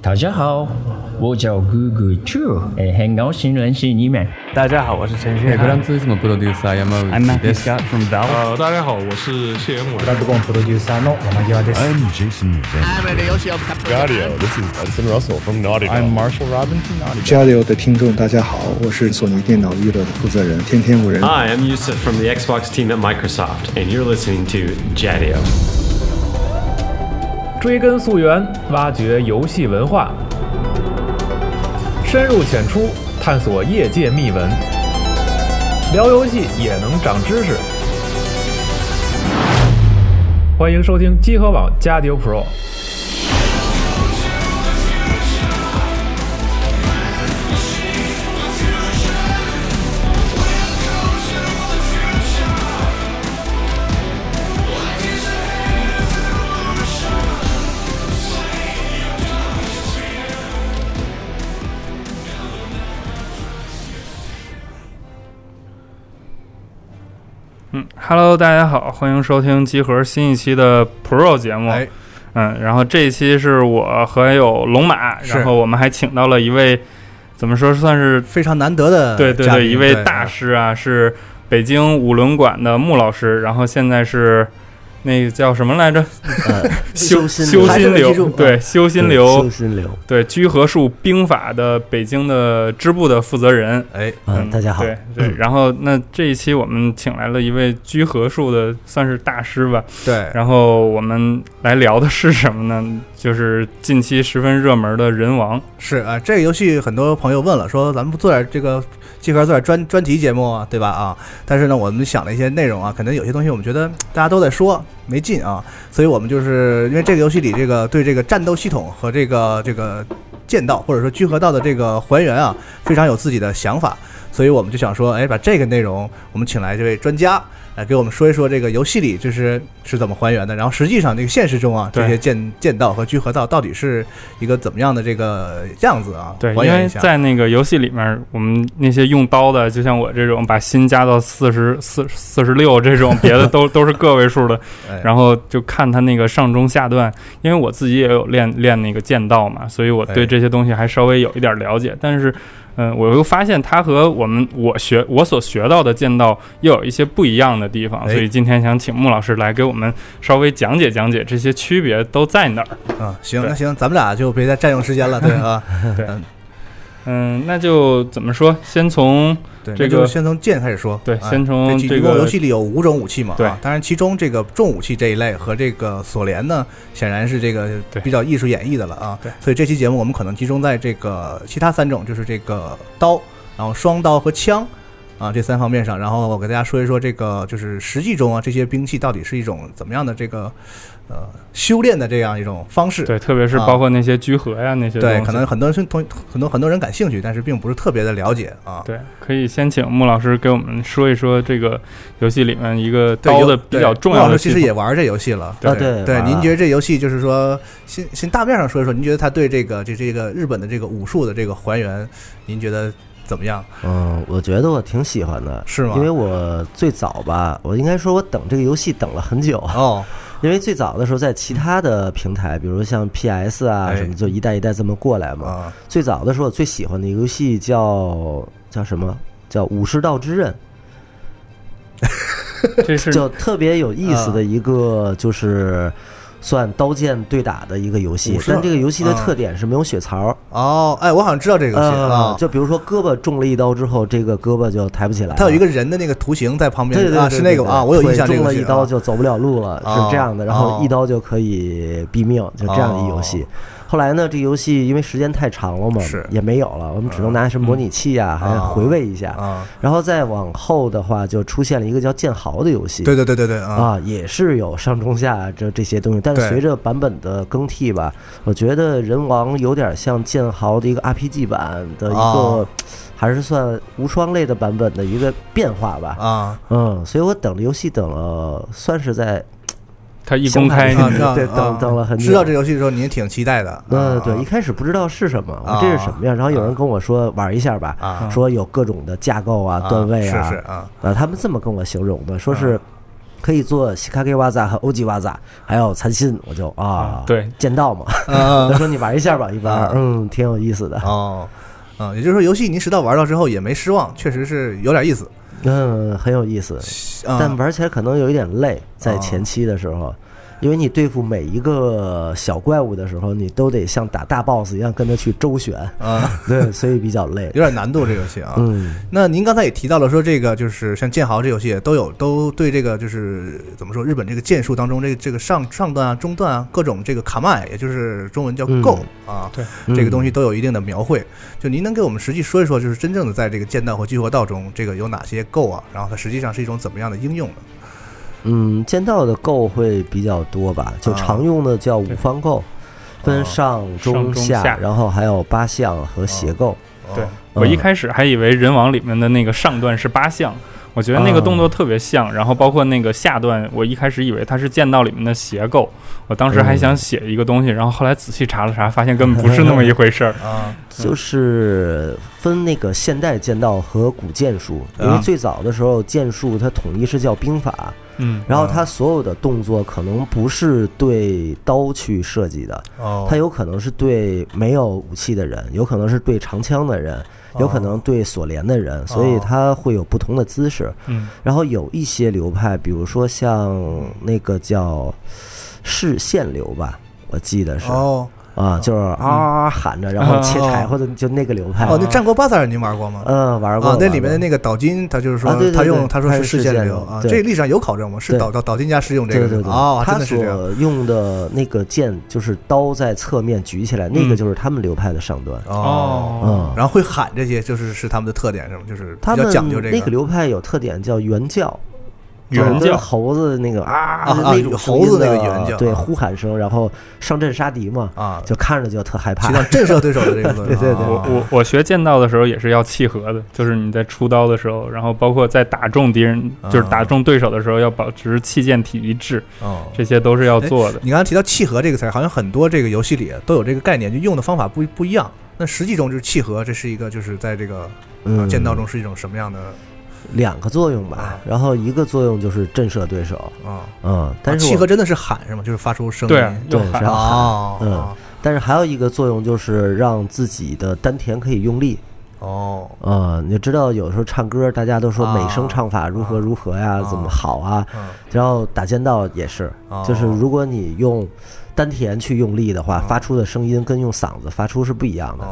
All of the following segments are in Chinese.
大家好，我叫 Google Chu，哎，很高兴认识你们。大家好，我是陈グ旭ランツーリスモプロデューサー山 I'm 内 Matthew です。 Scott from Valve。呃，大家好，我是谢元伟。ドラッグボーンプロデューサーの山際です。 I'm Jason Van. Gadio, this is Benson Russell from Naughty Dog. Marshall Robinson。交流的听众，大家好，我是索尼电脑娱乐的负责人天天五人。 Hi, I'm Yusuf from the Xbox team at Microsoft, and you're listening to Jadio. 追根溯源，挖掘游戏文化，深入浅出探索业界秘闻，聊游戏也能长知识。欢迎收听机核网加九 Pro。，Hello，大家好，欢迎收听集合新一期的 Pro 节目。哎。嗯，然后这一期是我和有龙马，然后我们还请到了一位，怎么说算是非常难得的对对对，一位大师啊，是北京五轮馆的穆老师，然后现在是那个叫什么来着？呃，修心修心流对，修心流修，心流。对，居合术兵法的北京的支部的负责人。哎，嗯，大家好。对对，然后那这一期我们请来了一位居合术的，算是大师吧。对，然后我们来聊的是什么呢？就是近期十分热门的人王。是啊，这个游戏很多朋友问了，说咱们不做点这个集合做点专专题节目啊，对吧？啊，但是呢，我们想了一些内容啊，可能有些东西我们觉得大家都在说没劲啊，所以我们就是因为这个游戏里这个对这个战斗系统和这个这个剑道或者说居合道的这个还原啊，非常有自己的想法，所以我们就想说，哎，把这个内容我们请来这位专家。来给我们说一说这个游戏里就是是怎么还原的，然后实际上这个现实中啊，这些剑剑道和居合道到底是一个怎么样的这个样子啊？对，因为还原一下。在那个游戏里面，我们那些用刀的，就像我这种把心加到四十四四十六这种，别的都都是个位数的。哎然后就看他那个上中下段，因为我自己也有练练那个剑道嘛，所以我对哎这些东西还稍微有一点了解。但是，嗯、我又发现它和我们我学我所学到的剑道又有一些不一样的地方，哎。所以今天想请穆老师来给我们稍微讲解讲解这些区别都在哪儿。啊，行，那行，咱们俩就别再占用时间了，对 啊，对。嗯嗯，那就怎么说？先从对，这就先从剑开始说。对哎先从这个游戏里有五种武器嘛，对啊，当然其中这个重武器这一类和这个锁链呢，显然是这个比较艺术演绎的了啊。对，所以这期节目我们可能集中在这个其他三种，就是这个刀，然后双刀和枪。啊，这三方面上，然后我给大家说一说这个，就是实际中啊，这些兵器到底是一种怎么样的这个，呃，修炼的这样一种方式。对，特别是啊包括那些居合呀、那些对，可能很多人同很多很多人感兴趣，但是并不是特别的了解啊。对，可以先请穆老师给我们说一说这个游戏里面一个对，刀的比较重对穆老师其。实也玩这游戏了，对啊对对，您觉得这游戏就是说，先先大面上说一说，您觉得他对这个这这个日本的这个武术的这个还原，您觉得怎么样？嗯，我觉得我挺喜欢的，是吗因为我最早吧，我应该说我等这个游戏等了很久，哦，因为最早的时候在其他的平台，比如像 PS 啊哎什么，就一代一代这么过来嘛。啊，最早的时候，我最喜欢的游戏叫叫什么？叫《武士道之刃 这是》，就特别有意思的一个，就是算刀剑对打的一个游戏但这个游戏的啊特点是没有血槽。哦，哎，我好像知道这个游戏呃啊，，就比如说胳膊中了一刀之后，这个胳膊就抬不起来。它有一个人的那个图形在旁边啊，对对对是那个啊，我有印象，中了一刀就走不了路了，哦是这样的。然后一刀就可以毙命，就这样一游戏。后来呢，这游戏因为时间太长了嘛，是。也没有了，我们只能拿什么模拟器啊，还回味一下。啊，然后再往后的话，就出现了一个叫剑豪的游戏。对对对对对啊，啊，也是有上中下这这些东西，但是随着版本的更替吧，我觉得人王有点像剑豪的一个 RPG 版的一个，哦还是算无双类的版本的一个变化吧。啊，嗯，所以我等着游戏等了，算是在它一公开，啊对等等了很久。知道这游戏的时候，您也挺期待的。啊呃对，一开始不知道是什么，我这是什么呀，然后有人跟我说玩一下吧，啊，说有各种的架构啊、啊段位是是啊，呃，他们这么跟我形容的，说是可以做西卡给瓦扎和欧吉瓦扎，还有残心，我就啊，对，剑道嘛。他说你玩一下吧，一般，嗯，挺有意思的。哦，啊，也就是说，游戏您实到玩到之后也没失望，确实是有点意思。嗯，很有意思，但玩起来可能有一点累，在前期的时候。因为你对付每一个小怪物的时候，你都得像打大 boss 一样跟他去周旋啊，对，所以比较累，有点难度这游戏啊。嗯，那您刚才也提到了说，这个就是像剑豪这游戏都有都对这个就是怎么说，日本这个剑术当中这个这个上上段啊、中段啊各种这个卡麦，也就是中文叫够啊，对，这个东西都有一定的描绘。就您能给我们实际说一说，就是真正的在这个剑道和聚合道中，这个有哪些够啊？然后它实际上是一种怎么样的应用呢？嗯，剑道的构会比较多吧，就常用的叫五方构，分上中下，然后还有八项和斜构。对我一开始还以为人王里面的那个上段是八项，我觉得那个动作特别像，然后包括那个下段，我一开始以为它是剑道里面的斜构，我当时还想写一个东西，然后后来仔细查了查，发现根本不是那么一回事儿。啊，就是分那个现代剑道和古剑术，因为最早的时候剑术它统一是叫兵法。嗯，然后他所有的动作可能不是对刀去设计的，哦，他有可能是对没有武器的人，有可能是对长枪的人，有可能对锁连的人，所以他会有不同的姿势。嗯，然后有一些流派，比如说像那个叫视线流吧，我记得是哦。啊，就是啊喊着，然后切柴或者就那个流派。哦，那战国八三您玩过吗？嗯，玩过。那里面的那个岛津，他就是说他用他说是世界流啊，这历史上有考证吗？是岛岛岛津家是用这个？对对对。哦，他所用的那个剑就是刀在侧面举起来，那个就是他们流派的上端。哦，嗯，然后会喊这些，就是是他们的特点是吗？就是他们讲究这个。那个流派有特点叫猿叫。猿叫猴子那个啊那种猴子那个猿叫，对呼喊声，然后上阵杀敌嘛啊，就看着就特害怕，震慑对手的这个。对对对，我我我学剑道的时候也是要契合的，就是你在出刀的时候，然后包括在打中敌人，就是打中对手的时候，要保持气剑体一致，哦，这些都是要做的。你刚才提到契合这个词儿，好像很多这个游戏里都有这个概念，就用的方法不不一样。那实际中就是契合，这是一个就是在这个剑道中是一种什么样的？两个作用吧，然后一个作用就是震慑对手。啊，嗯，但是契合真的是喊是吗？就是发出声音，对是，喊啊，嗯，但是还有一个作用就是让自己的丹田可以用力。哦，呃，你知道有时候唱歌大家都说美声唱法如何如何呀，怎么好啊，然后打剑道也是，就是如果你用丹田去用力的话，发出的声音跟用嗓子发出是不一样的。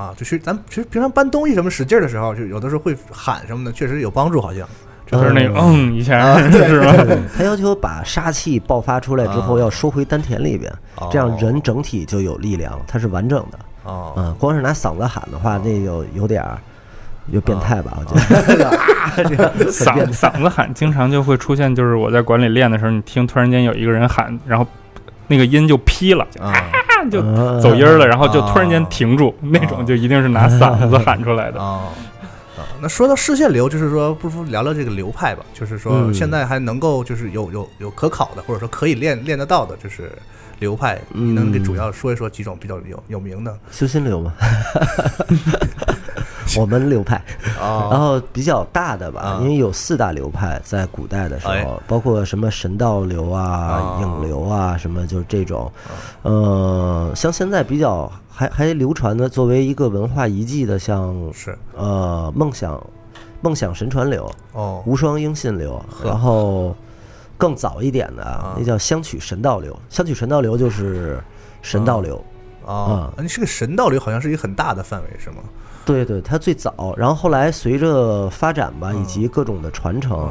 啊，就是咱其实平常搬东西什么使劲儿的时候，就有的时候会喊什么的，确实有帮助，好像就是那个嗯一下，是吧？他要求把杀气爆发出来之后，要收回丹田里边，这样人整体就有力量，它是完整的。哦，嗯，光是拿嗓子喊的话，那有有点儿有变态吧？我觉得 嗓嗓子喊经常就会出现，就是我在馆里练的时候，你听突然间有一个人喊，然后那个音就劈了，啊。就走音儿了，然后就突然间停住，那种就一定是拿嗓子 喊出来的啊。那说到视线流，就是说，不如聊聊这个流派吧。就是说，现在还能够就是有有有可考的，或者说可以练练得到的，就是流派。你能给主要说一说几种比较有有名的修心流吗？我们流派，然后比较大的吧，因为有四大流派，在古代的时候，包括什么神道流啊、影流啊，什么就是这种。呃，像现在比较还还流传的，作为一个文化遗迹的，像是。呃梦想梦想神传流哦，无双英信流，然后更早一点的那叫相曲神道流，相曲神道流就是神道流。啊，你是个神道流，好像是一个很大的范围，是吗？对对，它最早，然后后来随着发展吧，以及各种的传承，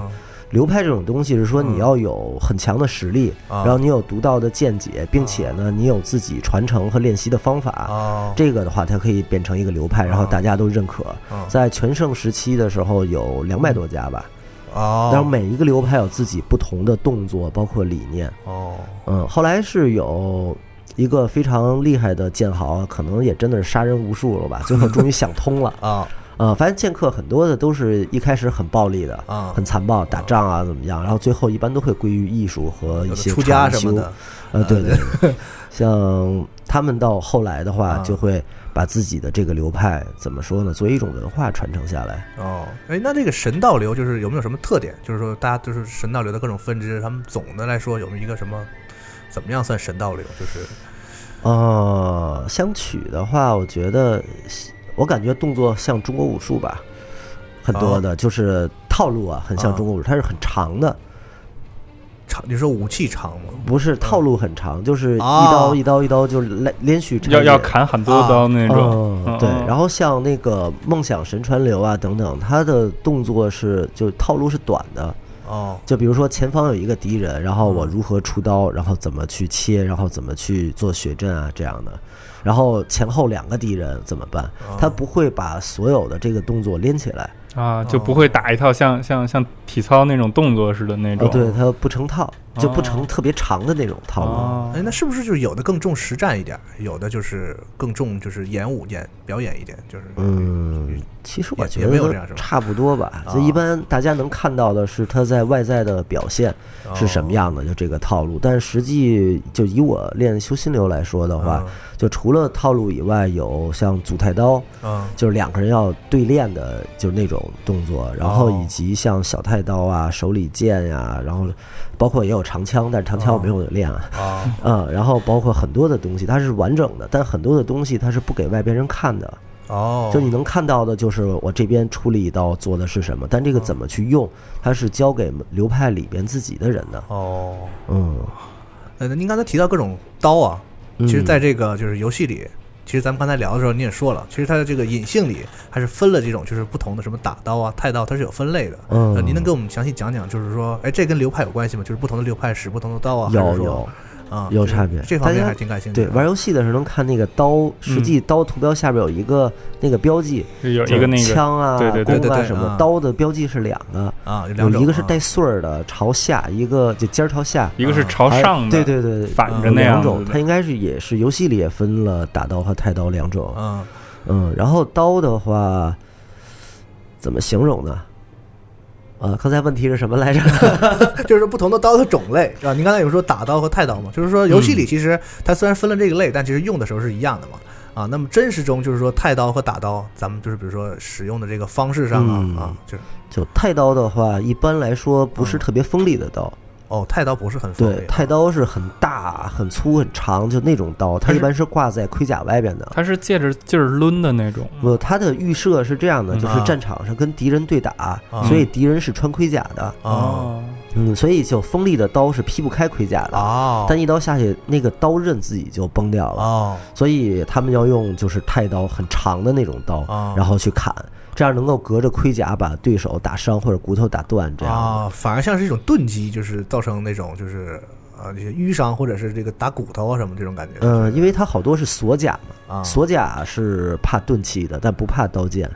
流派这种东西是说你要有很强的实力，然后你有独到的见解，并且呢，你有自己传承和练习的方法，这个的话，它可以变成一个流派，然后大家都认可。在全盛时期的时候，有两百多家吧，哦，然后每一个流派有自己不同的动作，包括理念，哦，嗯，后来是有。一个非常厉害的剑豪，可能也真的是杀人无数了吧？最后终于想通了啊呃，发现剑客很多的都是一开始很暴力的啊很残暴，打仗啊怎么样，然后最后一般都会归于艺术和一些出家什么的。呃，对对对，像他们到后来的话，啊就会把自己的这个流派怎么说呢，作为一种文化传承下来。哦，哎，那这个神道流就是有没有什么特点？就是说，大家就是神道流的各种分支，他们总的来说有没有一个什么？怎么样算神道流？就是呃，相曲的话，我觉得我感觉动作像中国武术吧，很多的、就是套路啊，很像啊。中国武术，它是很长的，长，你说武器长吗？不是套路很长，就是一哦刀一刀一刀就连连续要要砍很多刀那种。嗯，对嗯，然后像那个梦想神川流啊等等，它的动作是就套路是短的，哦，就比如说前方有一个敌人，然后我如何出刀，然后怎么去切，然后怎么去做血阵啊这样的，然后前后两个敌人怎么办？他不会把所有的这个动作连起来，啊，就不会打一套像像像体操那种动作似的那种。哦，对，它不成套，就不哦成特别长的那种套路。哦哎，那是不是就是有的更重实战一点，有的就是更重就是演武演表演一点，就是嗯，其实我觉得差不多吧。啊就一般大家能看到的是他在外在的表现是什么样的，就这个套路。但实际就以我练修心流来说的话，就除了套路以外，有像组太刀，嗯就是两个人要对练的，就是那种动作，然后哦以及像小太刀啊、手里剑呀、然后包括也有长枪，但是长枪我没有练啊。啊嗯，然后包括很多的东西，它是完整的，但很多的东西它是不给外边人看的。哦，就你能看到的，就是我这边出了一刀做的是什么，但这个怎么去用，它是交给流派里边自己的人的。哦，嗯，呃，您刚才提到各种刀啊，嗯其实在这个就是游戏里，其实咱们刚才聊的时候你也说了，其实它的这个隐性里还是分了这种就是不同的什么打刀啊、太刀，它是有分类的。嗯呃您能给我们详细讲讲，就是说，哎，这跟流派有关系吗？就是不同的流派使不同的刀啊，还是说有有啊，有差别，大家这方面还挺感兴趣对，玩游戏的时候能看那个刀，实际刀图标下边有一个那个标记，有一个那个枪啊、对对对对对弓啊什么啊刀的标记是两个啊有一个是带穗儿的朝下，一个就尖儿朝下，一个是朝上的哎对对对，反着那两种，它应该是也是游戏里也分了打刀和太刀两种。嗯嗯，然后刀的话，怎么形容呢？啊，刚才问题是什么来着？就是不同的刀的种类啊。您刚才有说打刀和太刀嘛，就是说游戏里其实它虽然分了这个类，但其实用的时候是一样的嘛。啊，那么真实中就是说太刀和打刀，咱们就是比如说使用的这个方式上啊、嗯啊，就是就太刀的话，一般来说不是特别锋利的刀。哦，太刀不是很锋利对，太刀是很大、很粗、很长，就那种刀，它一般是挂在盔甲外边的。它是借着劲儿抡的那种。不，它的预设是这样的，嗯就是啊战场上跟敌人对打，啊所以敌人是穿盔甲的。哦嗯，所以就锋利的刀是劈不开盔甲的。哦但一刀下去，那个刀刃自己就崩掉了。哦所以他们要用就是太刀，很长的那种刀，哦然后去砍，这样能够隔着盔甲把对手打伤或者骨头打断，这样。啊，反而像是一种钝击，就是造成那种就是啊这些淤伤或者是这个打骨头啊什么这种感觉。嗯，因为它好多是锁甲嘛，啊锁甲是怕钝器的，但不怕刀剑，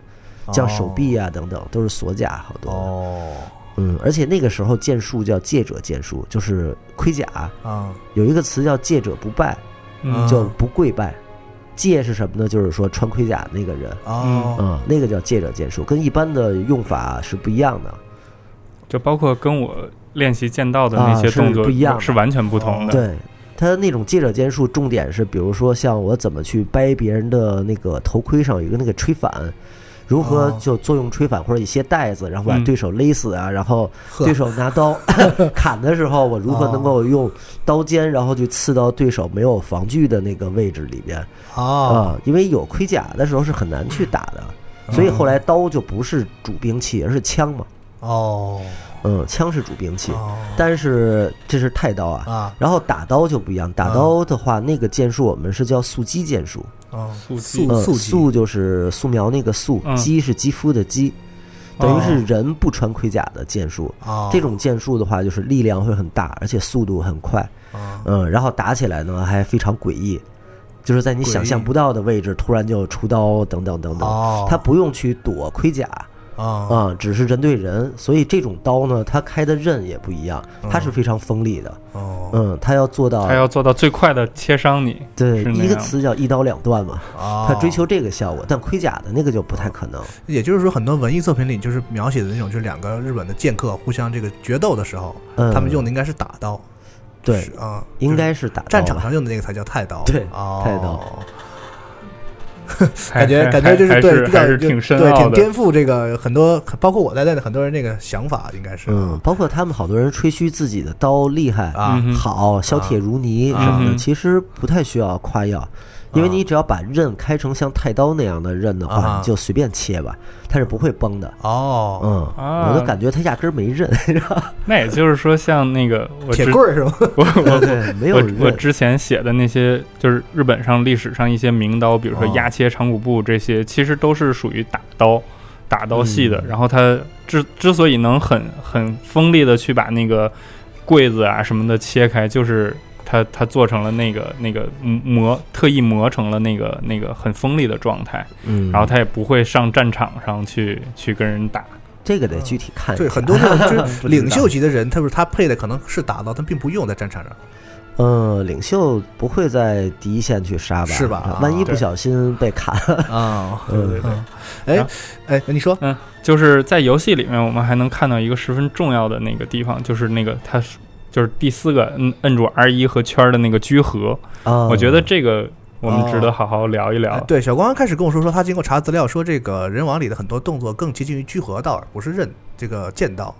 像手臂啊等等都是锁甲，好多。哦，嗯，而且那个时候剑术叫借者剑术，就是盔甲啊，有一个词叫借者不败，嗯叫不跪拜。借是什么呢？就是说穿盔甲那个人，哦嗯，那个叫借者剑术，跟一般的用法是不一样的。就包括跟我练习剑道的那些动作不一样是完全不同的。对，他那种借者剑术，重点是比如说像我怎么去掰别人的那个头盔上有一个那个吹反，如何哦就作用吹反或者一些袋子，然后把嗯对手勒死啊，然后对手拿刀 砍的时候，我如何能够用刀尖，然后去刺到对手没有防具的那个位置里边哦啊？因为有盔甲的时候是很难去打的。所以后来刀就不是主兵器，而是枪嘛。哦嗯，枪是主兵器，哦但是这是太刀啊。啊然后打刀就不一样，打刀的话，那个剑术我们是叫速击剑术。哦素素素就是素描那个素，嗯肌是肌肤的肌，等于是人不穿盔甲的剑术。哦这种剑术的话，就是力量会很大，而且速度很快。哦嗯，然后打起来呢还非常诡异，就是在你想象不到的位置突然就出刀，等等等等。哦他不用去躲盔甲，啊啊，只是人对人，所以这种刀呢，它开的刃也不一样，它是非常锋利的。哦，嗯，它要做到，它要做到最快的切伤你。对，一个词叫一刀两断嘛，哦它追求这个效果，但盔甲的那个就不太可能。也就是说，很多文艺作品里就是描写的那种，就是两个日本的剑客互相这个决斗的时候，嗯他们用的应该是打刀。对啊，应该是打刀战场上用的那个才叫太刀。对哦，太刀。感觉感觉就是对比较还是就对，挺深奥的。挺颠覆这个很多，包括我在内的很多人那个想法，应该是嗯，包括他们好多人吹嘘自己的刀厉害啊好，削铁如泥什么的，嗯其实不太需要夸耀，因为你只要把刃开成像太刀那样的刃的啊话，你就随便切吧，它是不会崩的。哦，嗯，啊我都感觉它压根儿没刃，那也就是说，像那个铁棍儿是吗？我没有我。之前写的那些，就是日本上历史上一些名刀，比如说哦压切长谷部这些，其实都是属于打刀、打刀系的。嗯然后它之之所以能很很锋利的去把那个柜子啊什么的切开，就是它它做成了那个那个磨，特意磨成了那个那个很锋利的状态。嗯，然后他也不会上战场上去去跟人打。这个得具体看一对，下。很多 就是领袖级的人，他不是他配的可能是打到，但并不用在战场上。呃，领袖不会在第一线去杀吧？是吧万一不小心被砍，啊，对对对哎哎，你说嗯，就是在游戏里面，我们还能看到一个十分重要的那个地方，就是那个他是就是第四个摁摁住 R 一和圈儿的那个居合。啊，我觉得这个我们值得好好聊一聊。哎对，小光开始跟我说说，他经过查资料说，这个人王里的很多动作更接近于居合道，而不是刃这个剑道。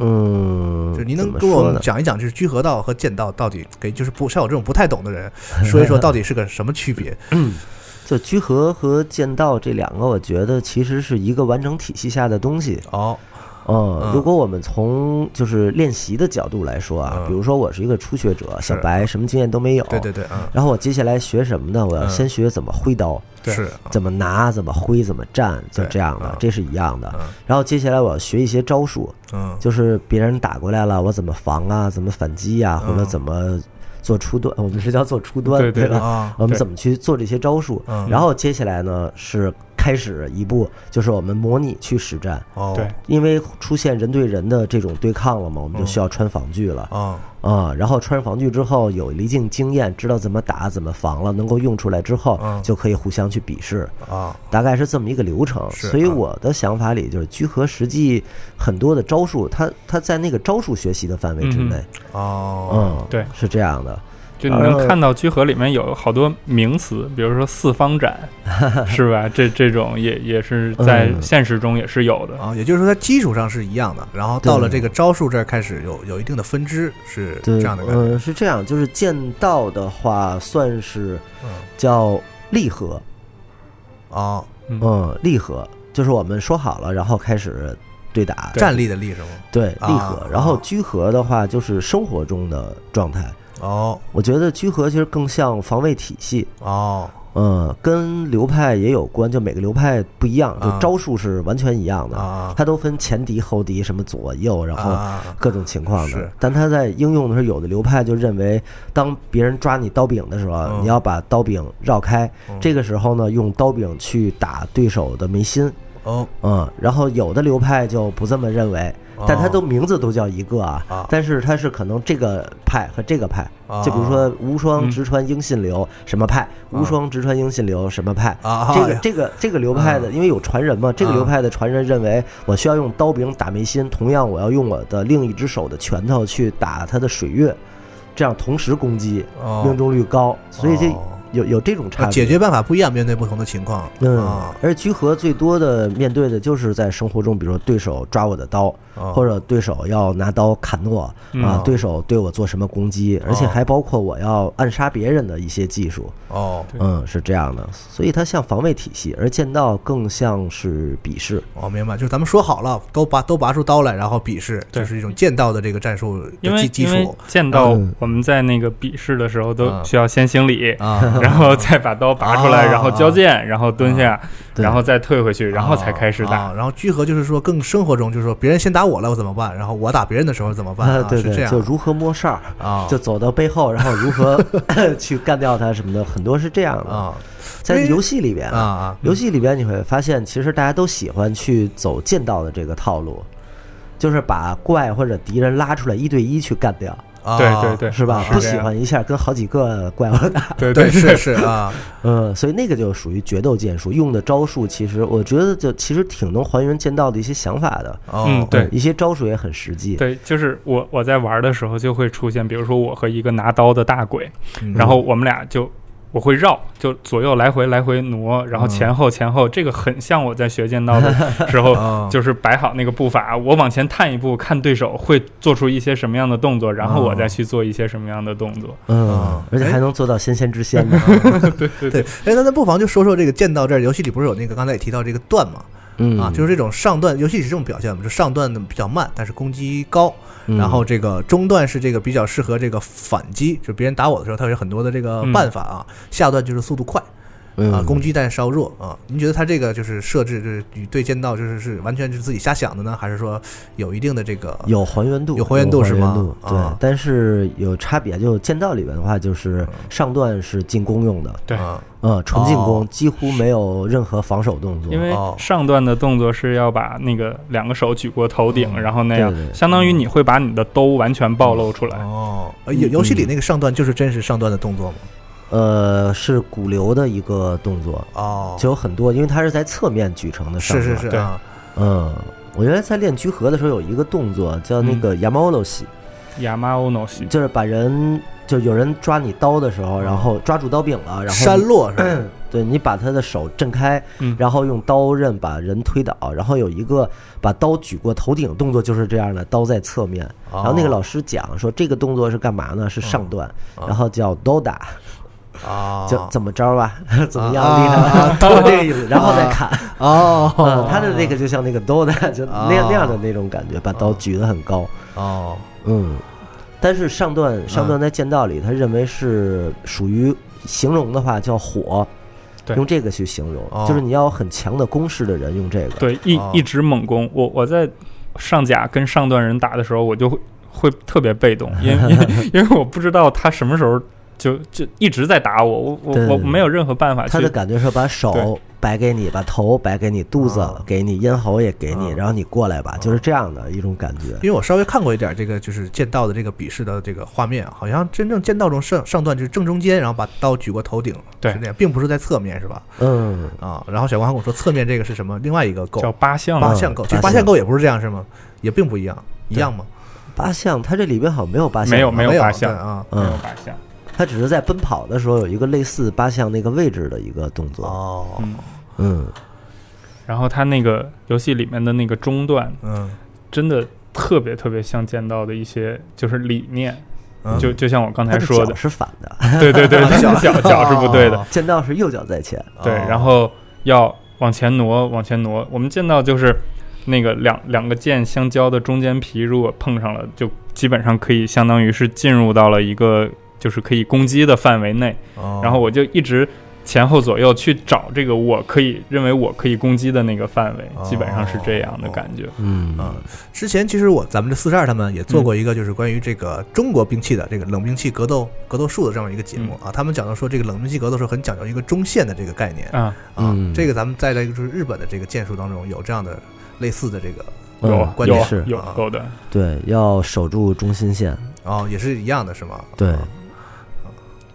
嗯，就您能跟我？们讲一讲，就是居合道和剑道到底给就是不像我这种不太懂的人 说一说，到底是个什么区别？就居合和剑道这两个，我觉得其实是一个完整体系下的东西。哦，嗯。嗯，如果我们从就是练习的角度来说啊，嗯。比如说我是一个初学者，小白，什么经验都没有，对对对，嗯，然后我接下来学什么呢？我要嗯。先学怎么挥刀，对。是。怎么拿，怎么挥，怎么站，就这样的嗯，这是一样的。嗯。然后接下来我要学一些招数，嗯。就是别人打过来了，我怎么防啊，怎么反击呀、或者嗯怎么做初端，我们是叫做初端，对对吧？啊，我们怎么去做这些招数？嗯。然后接下来呢是开始一步，就是我们模拟去实战，哦，对，因为出现人对人的这种对抗了嘛，我们就需要穿防具了。啊，啊。然后穿上防具之后，有离境经验，知道怎么打、怎么防了，能够用出来之后嗯，就可以互相去比试。啊，大概是这么一个流程，是所以啊我的想法里就是居合实际很多的招数，它它在那个招数学习的范围之内，哦，嗯，对。是这样的，就你能看到居合里面有好多名词，比如说四方斩，是吧？这这种也也是在嗯。现实中也是有的。啊，也就是说它基础上是一样的，然后到了这个招数这儿开始有有一定的分支，是对，这样的感觉。嗯，是这样，就是剑道的话算是嗯，叫立合，啊，嗯，立合就是我们说好了，然后开始对打，站立的立是吗？对啊立合，然后啊。居合的话就是生活中的状态，哦。我觉得居合其实更像防卫体系，哦，嗯，跟流派也有关，就每个流派不一样，就啊。招数是完全一样的，啊。它都分前敌后敌，什么左右，然后啊。各种情况是。的。但它在应用的时候，有的流派就认为，当别人抓你刀柄的时候，嗯。你要把刀柄绕开，嗯。这个时候呢，用刀柄去打对手的眉心。哦。嗯，然后有的流派就不这么认为，但他都名字都叫一个啊，啊。但是他是可能这个派和这个派，啊。就比如说无双嗯直传英信流什么派，无双直传英信流什么派，啊，这个这个这个流派的，因为有传人嘛，这个啊流派的传人认为我需要用刀柄打眉心，同样我要用我的另一只手的拳头去打他的水月，这样同时攻击，哦。命中率高，所以这哦有有这种差别。解决办法不一样，面对不同的情况。嗯啊，而居合最多的面对的就是在生活中，比如说对手抓我的刀，哦或者对手要拿刀砍我啊嗯，对手对我做什么攻击，而且还包括我要暗杀别人的一些技术。哦嗯，是这样的，所以它像防卫体系，而剑道更像是比试。我明白，就是咱们说好了，都拔都拔出刀来，然后比试，对就是一种剑道的这个战术因的基基为因为础剑道嗯，我们在那个比试的时候都嗯需要先行礼，啊然后再把刀拔出来，啊然后交剑，然后蹲下，对然后再退回去，然后才开始打。啊然后聚合就是说更生活中，就是说别人先打我了，我怎么办？然后我打别人的时候怎么办？啊，对对，是这样就如何摸哨啊，就走到背后，然后如何 去干掉他什么的，很多是这样的啊。在游戏里边啊啊，游戏里边你会发现，其实大家都喜欢去走剑道的这个套路，就是把怪或者敌人拉出来一对一去干掉。啊对对对，是吧？是不喜欢一下跟好几个怪物打。对对 是是啊，嗯，所以那个就属于决斗剑术，用的招数其实我觉得就其实挺能还原剑道的一些想法的。哦嗯，对，一些招数也很实际。对，就是我我在玩的时候就会出现，比如说我和一个拿刀的大鬼，嗯然后我们俩就。我会绕，就左右来回来回挪，然后前后前后，这个很像我在学剑道的时候，就是摆好那个步伐，我往前探一步，看对手会做出一些什么样的动作，然后我再去做一些什么样的动作。嗯，而且还能做到先先知先呢。对对对，哎，那咱不妨就说说这个剑道这儿，游戏里不是有那个刚才也提到这个段嘛？嗯啊，就是这种上段，游戏里是这种表现嘛，就上段的比较慢，但是攻击高。嗯然后这个中段是这个比较适合这个反击，就别人打我的时候，他有很多的这个办法啊。下段就是速度快，啊，攻击但稍弱啊。您觉得它这个就是设置，就是与对剑道就是是完全是自己瞎想的呢，还是说有一定的这个有还原度？有还原度是吗？对，但是有差别。就剑道里边的话，就是上段是进攻用的，对，嗯，纯进攻，几乎没有任何防守动作。因为上段的动作是要把那个两个手举过头顶，然后那样，嗯相当于你会把你的兜完全暴露出来。哦，游游戏里那个上段就是真实上段的动作吗？呃，是鼓流的一个动作。哦，就有很多，因为它是在侧面举成的上是是是啊，嗯，我原来在练居合的时候有一个动作叫那个亚马欧诺西，亚马欧诺西就是把人就有人抓你刀的时候，然后抓住刀柄了，然后山落是吧？对你把他的手震开，嗯。然后用刀刃把人推倒，然后有一个把刀举过头顶动作就是这样的，刀在侧面。然后那个老师讲说这个动作是干嘛呢？是上段，然后叫刀就怎么着吧，怎么样厉害，都 这个意思，然后再砍。哦，他的那个就像那个刀的，就那样那样的那种感觉，把刀举得很高。哦，嗯，但是上段上段在剑道里，他认为是属于形容的话叫火，用这个去形容，就是你要很强的攻势的人用这个。对，一一直猛攻。我我在上甲跟上段人打的时候，我就会会特别被动，因为因为我不知道他什么时候。就就一直在打我，我我我没有任何办法。他的感觉是把手摆给你，把头摆给你，肚子给你，咽喉也给你，然后你过来吧，就是这样的一种感觉。因为我稍微看过一点这个就是剑道的这个比试的这个画面，好像真正剑道中上上段就是正中间，然后把刀举过头顶，对，是那样，并不是在侧面，是吧？嗯啊，然后小光还跟我说侧面这个是什么？另外一个构叫八项八项构，其实八项构也不是这样是吗？也并不一样，一样吗？八项，它这里边好像没有八项，没有没有八项啊，没有八项。他只是在奔跑的时候有一个类似八项那个位置的一个动作。哦，嗯。嗯，然后他那个游戏里面的那个中段，嗯，真的特别特别像剑道的一些就是理念，嗯、就就像我刚才说的，是反的，对对对，脚脚 脚是不对的，剑道是右脚在前，对，然后要往前挪，往前挪，我们剑道就是那个两两个剑相交的中间皮，如果碰上了，就基本上可以相当于是进入到了一个。就是可以攻击的范围内，哦、然后我就一直前后左右去找这个我可以认为我可以攻击的那个范围，哦、基本上是这样的感觉。嗯。嗯，之前其实我咱们这四十二他们也做过一个就是关于这个中国兵器的这个冷兵器格斗格斗术的这样一个节目、嗯、啊，他们讲到说这个冷兵器格斗是很讲究一个中线的这个概念。啊。啊，这个咱们在这个就是日本的这个剑术当中有这样的类似的这个。有观点是有有的，对，要守住中心线。哦，也是一样的，是吗？对。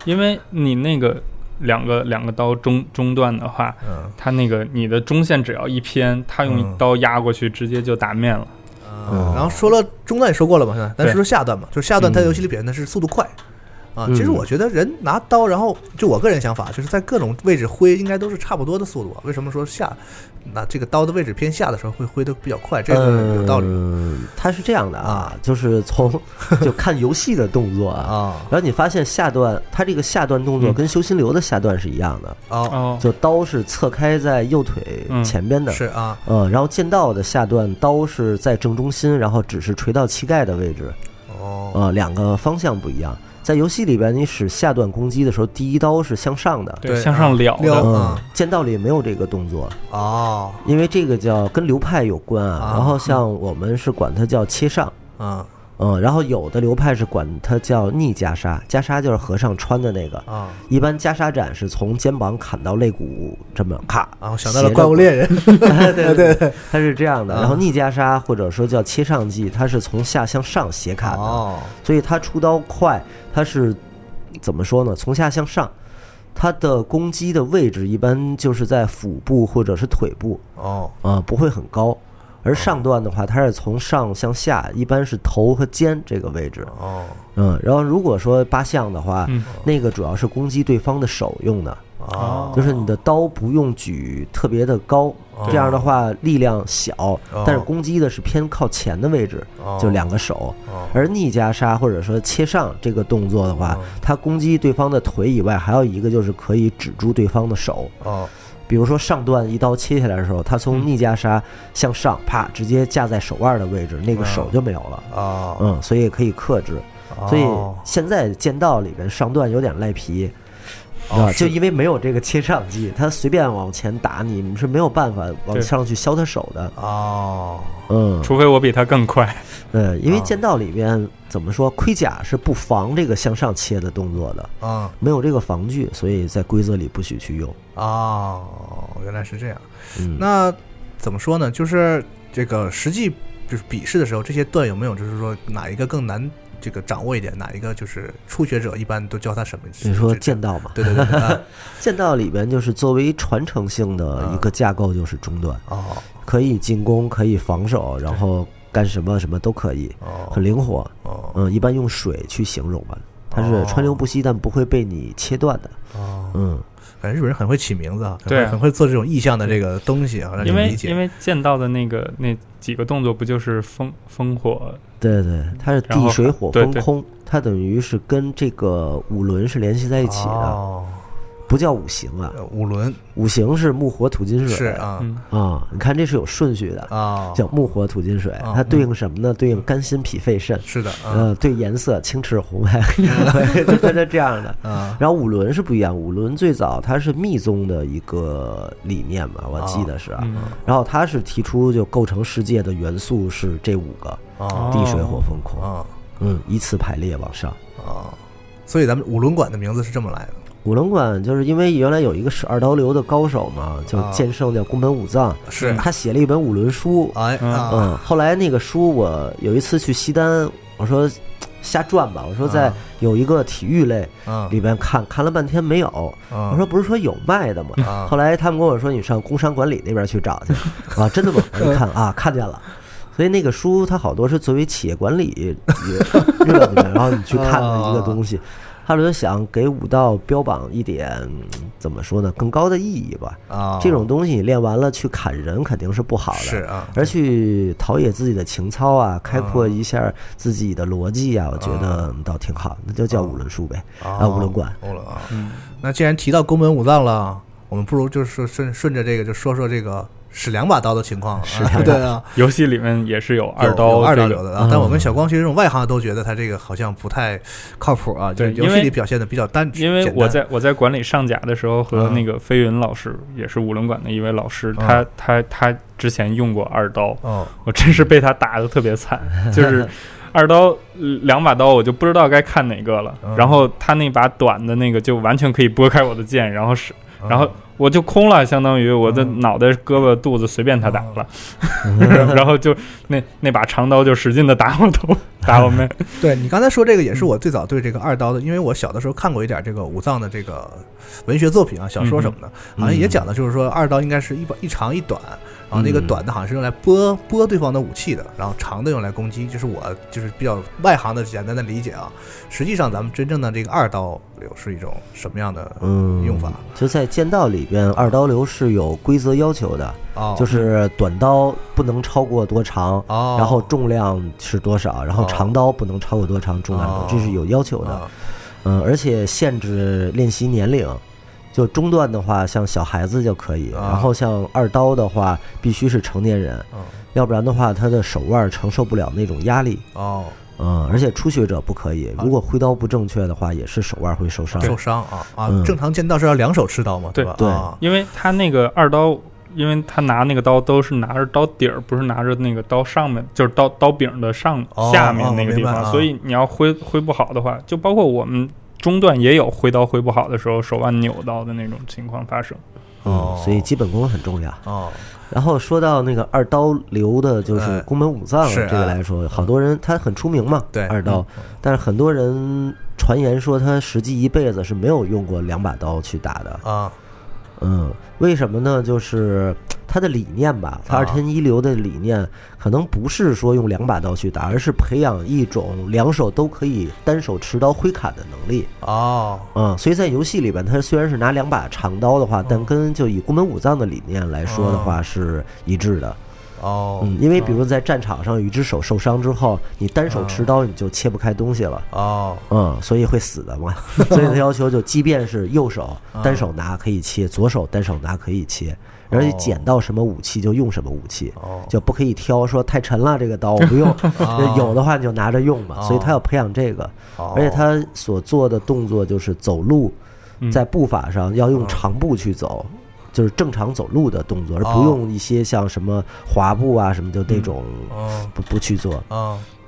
因为你那个两个两个刀中中段的话，嗯，它那个你的中线只要一偏，它用刀压过去，直接就打面了。嗯，然后说了中段也说过了嘛，现在咱说说下段嘛，就是下段它游戏里表现的是速度快。啊，其实我觉得人拿刀，然后就我个人想法，就是在各种位置挥，应该都是差不多的速度。为什么说下，那这个刀的位置偏下的时候会挥得比较快？这个有道理。嗯，它是这样的啊，就是从 就看游戏的动作啊，然后你发现下段它这个下段动作跟修心流的下段是一样的哦，就刀是侧开在右腿前边的，是啊，嗯，然后剑道的下段刀是在正中心，然后只是垂到膝盖的位置，哦，呃，两个方向不一样。在游戏里边，你使下段攻击的时候，第一刀是向上的，对，向上撩的。嗯，剑道里没有这个动作哦，因为这个叫跟流派有关啊。然后像我们是管它叫切上啊。嗯，然后有的流派是管它叫逆袈裟，袈裟就是和尚穿的那个啊。一般袈裟斩是从肩膀砍到肋骨，这么咔。然后想到了怪物猎人，对对对，它是这样的。然后逆袈裟或者说叫切上技，它是从下向上斜砍的，哦，所以它出刀快。它是怎么说呢？从下向上，它的攻击的位置一般就是在腹部或者是腿部。哦，啊，不会很高。而上段的话，它是从上向下，一般是头和肩这个位置。哦，嗯，然后如果说八项的话，那个主要是攻击对方的手用的。哦，就是你的刀不用举特别的高，这样的话力量小，但是攻击的是偏靠前的位置，就两个手。而逆袈裟或者说切上这个动作的话，它攻击对方的腿以外，还有一个就是可以止住对方的手。哦。比如说上段一刀切下来的时候，他从逆袈裟向上，啪，直接架在手腕的位置，那个手就没有了啊。嗯，所以可以克制。所以现在剑道里边上段有点赖皮，啊，就因为没有这个切上机，他随便往前打你，你是没有办法往上去削他手的。哦，嗯，除非我比他更快。嗯，因为剑道里边怎么说，盔甲是不防这个向上切的动作的啊，没有这个防具，所以在规则里不许去用。哦，原来是这样。嗯，那怎么说呢？就是这个实际就是比试的时候，这些段有没有就是说哪一个更难这个掌握一点？哪一个就是初学者一般都教他什么？你说剑道嘛？对对对，剑道里边就是作为传承性的一个架构，就是中段哦，可以进攻，可以防守，然后。干什么什么都可以，很灵活。嗯，一般用水去形容吧，它是川流不息，但不会被你切断的。哦，嗯，感觉日本人很会起名字啊，对，很会做这种意象的这个东西啊，让因为因为见到的那个那几个动作不就是风风火？对对，它是地水火风空，它等于是跟这个五轮是联系在一起的。不叫五行啊，五轮，五行是木火土金水。是啊。啊，你看这是有顺序的啊，叫木火土金水，它对应什么呢？对应肝心脾肺肾，是的，呃，对颜色青赤红白，它是这样的。啊。然后五轮是不一样，五轮最早它是密宗的一个理念嘛，我记得是，然后它是提出就构成世界的元素是这五个，地水火风空，嗯，依次排列往上。啊，所以咱们五轮馆的名字是这么来的。五轮馆就是因为原来有一个是二刀流的高手嘛，叫剑圣，叫宫本武藏，是他写了一本五轮书，哎，嗯，后来那个书我有一次去西单，我说瞎转吧，我说在有一个体育类里边看看了半天没有，我说不是说有卖的吗？后来他们跟我说你上工商管理那边去找去，啊，真的吗？我一看啊，看见了，所以那个书它好多是作为企业管理热里面，然后你去看的一个东西。哈伦想给武道标榜一点怎么说呢？更高的意义吧。啊，这种东西练完了去砍人肯定是不好的。是啊，而去陶冶自己的情操啊，开阔一下自己的逻辑啊，我觉得倒挺好。那就叫五轮书呗，啊，五轮馆。五轮啊。嗯。那既然提到宫本武藏了，我们不如就是顺顺着这个就说说这个。使两把刀的情况，对啊，游戏里面也是有二刀二刀流的啊。但我跟小光其实这种外行都觉得他这个好像不太靠谱啊。对，游戏里表现的比较单因为我在我在管理上甲的时候，和那个飞云老师也是五轮馆的一位老师，他他他之前用过二刀，我真是被他打的特别惨，就是二刀两把刀我就不知道该看哪个了。然后他那把短的那个就完全可以拨开我的剑，然后是然后。我就空了，相当于我的脑袋、胳膊、肚子随便他打了，然后就那那把长刀就使劲的打我头，打我妹。对你刚才说这个也是我最早对这个二刀的，因为我小的时候看过一点这个武藏的这个文学作品啊、小说什么的，好像也讲的就是说二刀应该是一把一长一短。然后那个短的好像是用来拨拨对方的武器的，然后长的用来攻击，就是我就是比较外行的简单的理解啊。实际上咱们真正的这个二刀流是一种什么样的用法？就在剑道里边，二刀流是有规则要求的，就是短刀不能超过多长，然后重量是多少，然后长刀不能超过多长，重量这是有要求的。嗯，而且限制练习年龄。就中段的话，像小孩子就可以；然后像二刀的话，必须是成年人，要不然的话，他的手腕承受不了那种压力。哦，嗯，而且初学者不可以，如果挥刀不正确的话，也是手腕会受伤。受伤啊啊！嗯正常剑道是要两手持刀嘛，对吧？对啊因为他那个二刀，因为他拿那个刀都是拿着刀底儿，不是拿着那个刀上面，就是刀刀柄的上、哦下面那个地方，所以你要挥挥不好的话，就包括我们中段也有挥刀挥不好的时候，手腕扭到的那种情况发生。哦嗯，所以基本功很重要。哦，然后说到那个二刀流的，就是哎宫本武藏这个来说，好多人他很出名嘛，对二刀，但是很多人传言说他实际一辈子是没有用过两把刀去打的。啊嗯，为什么呢？就是他的理念吧，他啊。二天一流的理念可能不是说用两把刀去打，而是培养一种两手都可以单手持刀挥砍的能力。哦。嗯，所以在游戏里边，他虽然是拿两把长刀的话，但跟就以宫本武藏的理念来说的话是一致的。哦。嗯，因为比如在战场上有一只手受伤之后，你单手持刀你就切不开东西了。哦。嗯，所以会死的嘛。所以他要求就，即便是右手单手拿可以切，左手单手拿可以切，而且捡到什么武器就用什么武器，哦就不可以挑说太沉了这个刀我不用，有的话你就拿着用嘛。所以他要培养这个，哦而且他所做的动作就是走路，在步法上要用长步去走。就是正常走路的动作，而不用一些像什么滑步啊什么就那种哦不不去做。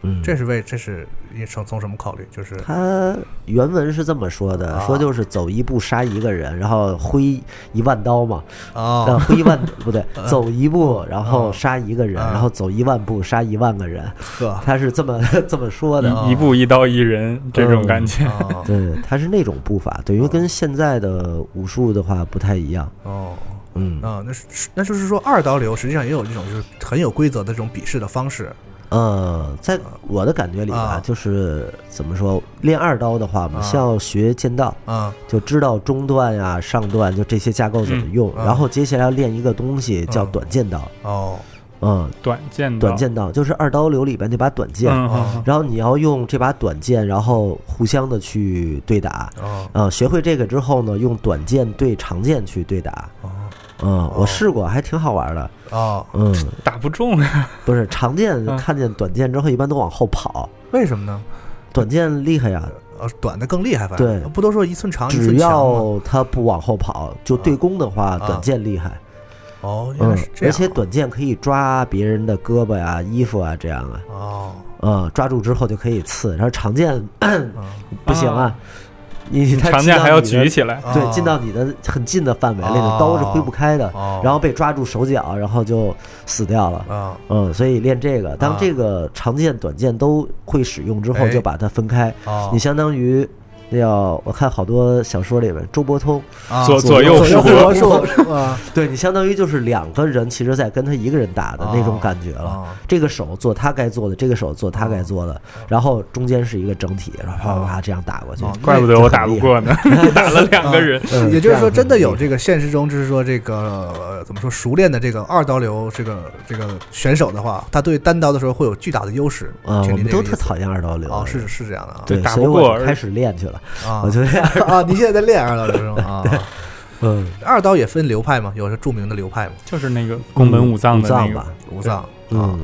哦，嗯，这是为这是你从从什么考虑？就是他原文是这么说的，啊。说就是走一步杀一个人，然后挥一万刀嘛，哦呃挥一万 不对，走一步然后杀一个人，然后走一万步杀一万个人，呵。他是这么 这么说的。一步一刀一人这种感觉。哦 对，他是那种步伐，等于跟现在的武术的话不太一样。哦。嗯。啊，那是那就是说二刀流实际上也有这种就是很有规则的这种比试的方式。呃，在我的感觉里吧啊，就是怎么说，练二刀的话，我们啊。先要学剑道，啊。就知道中段呀、上段就这些架构怎么用，嗯。然后接下来要练一个东西叫嗯短剑道。哦。嗯，短剑道。短剑道就是二刀流里边那把短剑，嗯嗯嗯。然后你要用这把短剑，然后互相的去对打。哦。呃，学会这个之后呢，用短剑对长剑去对打。哦嗯，我试过，还挺好玩的。哦，嗯，打不中啊！不是长剑嗯看见短剑之后，一般都往后跑。为什么呢？短剑厉害呀，呃，短的更厉害，反正对不都说一寸长一只寸强吗？要他不往后跑，就对攻的话，啊短剑厉害。哦，原来嗯是，这样。而且短剑可以抓别人的胳膊呀、衣服啊，这样啊。哦，嗯，抓住之后就可以刺，然后长剑不行啊，你它长剑还要进到你的举起来，对，哦进到你的很近的范围内，哦的刀是挥不开的，哦然后被抓住手脚，然后就死掉了。啊嗯，所以练这个，当啊这个长剑、短剑都会使用之后，哎就把它分开。哦你相当于那叫我看好多小说里边，周伯通啊左左右手手合术？对你相当于就是两个人，其实在跟他一个人打的那种哦感觉了。哦这个手做他该做的，这个手做他该做的，然后中间是一个整体，然后啪啪啪这样打过去。哦怪不得我打不过呢，打了两个人。嗯也就是说，真的有这个现实中，就是说这个呃怎么说熟练的这个二刀流这个这个选手的话，他对单刀的时候会有巨大的优势。啊，我们都特讨厌二刀流哦，是是这样的啊。对，打所以不过开始练去了。啊。我觉得，啊，你现在在练二刀流是吗？啊，嗯，二刀也分流派嘛，有著名的流派嘛，就是那个宫本武藏的那个武藏吧，武藏。啊。嗯，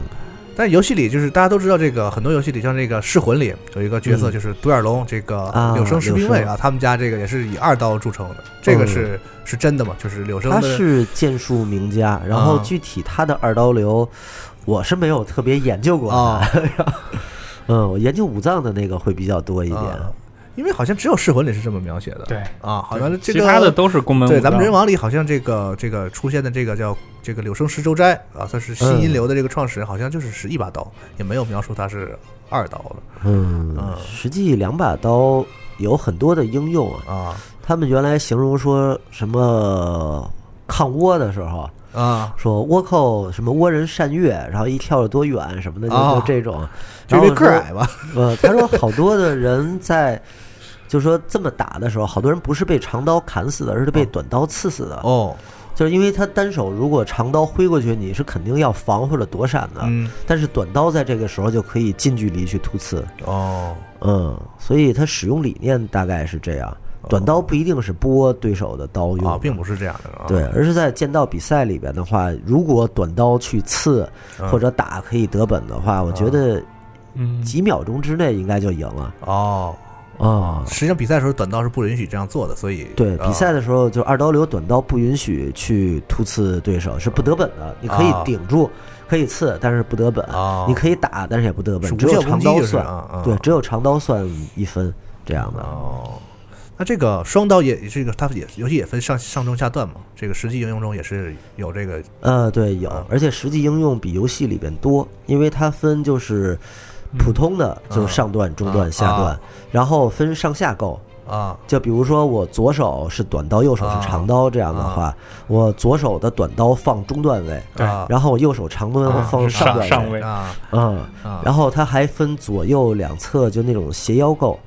但是游戏里就是大家都知道，这个很多游戏里，像这个《噬魂》里有一个角色嗯。就是独眼龙，这个啊柳生十兵卫啊，他们家这个也是以二刀著称的，这个是是真的吗？就是柳生他是剑术名家，然后啊。具体他的二刀流，我是没有特别研究过啊他。嗯，我研究武藏的那个会比较多一点。啊因为好像只有《噬魂》里是这么描写的。对啊，好像这个其他的都是宫本武对，咱们人王里好像这个这个出现的这个叫这个柳生十周斋啊，算是新嗯阴流的这个创始人，好像就是使一把刀，也没有描述他是二刀的嗯嗯，实际两把刀有很多的应用啊。啊他们原来形容说什么抗倭的时候，啊，说倭寇什么倭人善跃，然后一跳有多远什么的，就啊就这种。就这然后说个矮吧？呃，他说好多的人在，就是说这么打的时候，好多人不是被长刀砍死的，而是被短刀刺死的。哦，就是因为他单手如果长刀挥过去，你是肯定要防或者躲闪的，嗯，但是短刀在这个时候就可以近距离去突刺。哦，嗯，所以它使用理念大概是这样。短刀不一定是拨对手的刀用啊，并不是这样的啊。对，而是在剑道比赛里边的话，如果短刀去刺嗯或者打可以得本的话，我觉得嗯几秒钟之内应该就赢了哦。啊。实际上比赛的时候短刀是不允许这样做的，所以对，啊比赛的时候就二刀流短刀不允许去突刺对手，是不得本的。你可以啊顶住，可以刺，但是不得本。啊你可以打，但是也不得本，只有长刀算啊啊。对，只有长刀算一分这样的。哦，那这个双刀也这个它也游戏也分上上中下段嘛，这个实际应用中也是有这个呃，对，有啊，而且实际应用比游戏里边多，因为它分就是普通的，就是上段、中段、下段啊，然后分上下构。啊。就比如说我左手是短刀，右手是长刀，这样的话，我左手的短刀放中段位，啊然后我右手长刀放上段上位。啊。嗯，啊。然后它还分左右两侧，就那种斜腰构，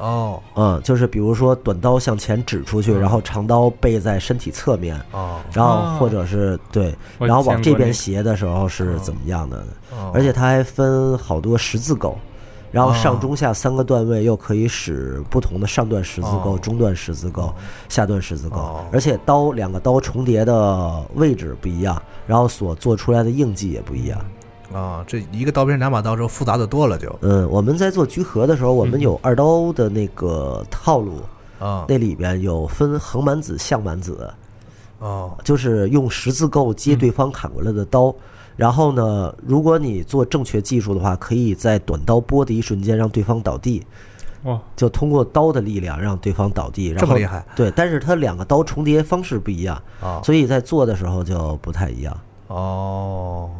哦。嗯，就是比如说短刀向前指出去，嗯。然后长刀背在身体侧面，哦。然后或者是对，然后往这边斜的时候是怎么样的？哦。而且它还分好多十字钩，然后哦。上中下三个段位又可以使不同的上段十字钩、哦。中段十字钩、下段十字钩哦，而且刀两个刀重叠的位置不一样，然后所做出来的印记也不一样。啊，这一个刀片两把刀之后复杂的多了就嗯，我们在做居合的时候，我们有二刀的那个套路，啊那里边有分横蛮子、向蛮子，哦就是用十字钩接对方砍过来的刀。然后呢，如果你做正确技术的话，可以在短刀拨的一瞬间让对方倒地，哇，就通过刀的力量让对方倒地。然后这么厉害？对，但是它两个刀重叠方式不一样，啊所以在做的时候就不太一样，哦。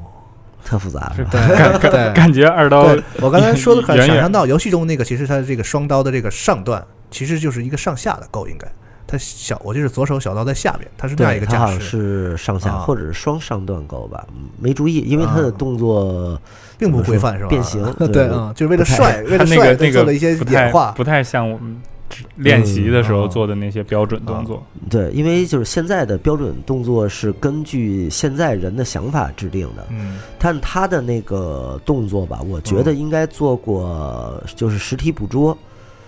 特复杂是吧？感对。感感觉二刀，我刚才说的，很想象到游戏中那个，其实它的这个双刀的这个上段，其实就是一个上下的勾，应该。它小，我就是左手小刀在下边，它是那样一个架势，是上下啊。或者是双上段勾吧，嗯没注意，因为它的啊。动作并不规范是吧？变形，对嗯，就是为了帅，为了帅个那个做了一些不太演化。不太像我们练习的时候嗯做的那些标准动作。对，因为就是现在的标准动作是根据现在人的想法制定的，嗯。但他的那个动作吧，我觉得应该做过，就是实体捕捉，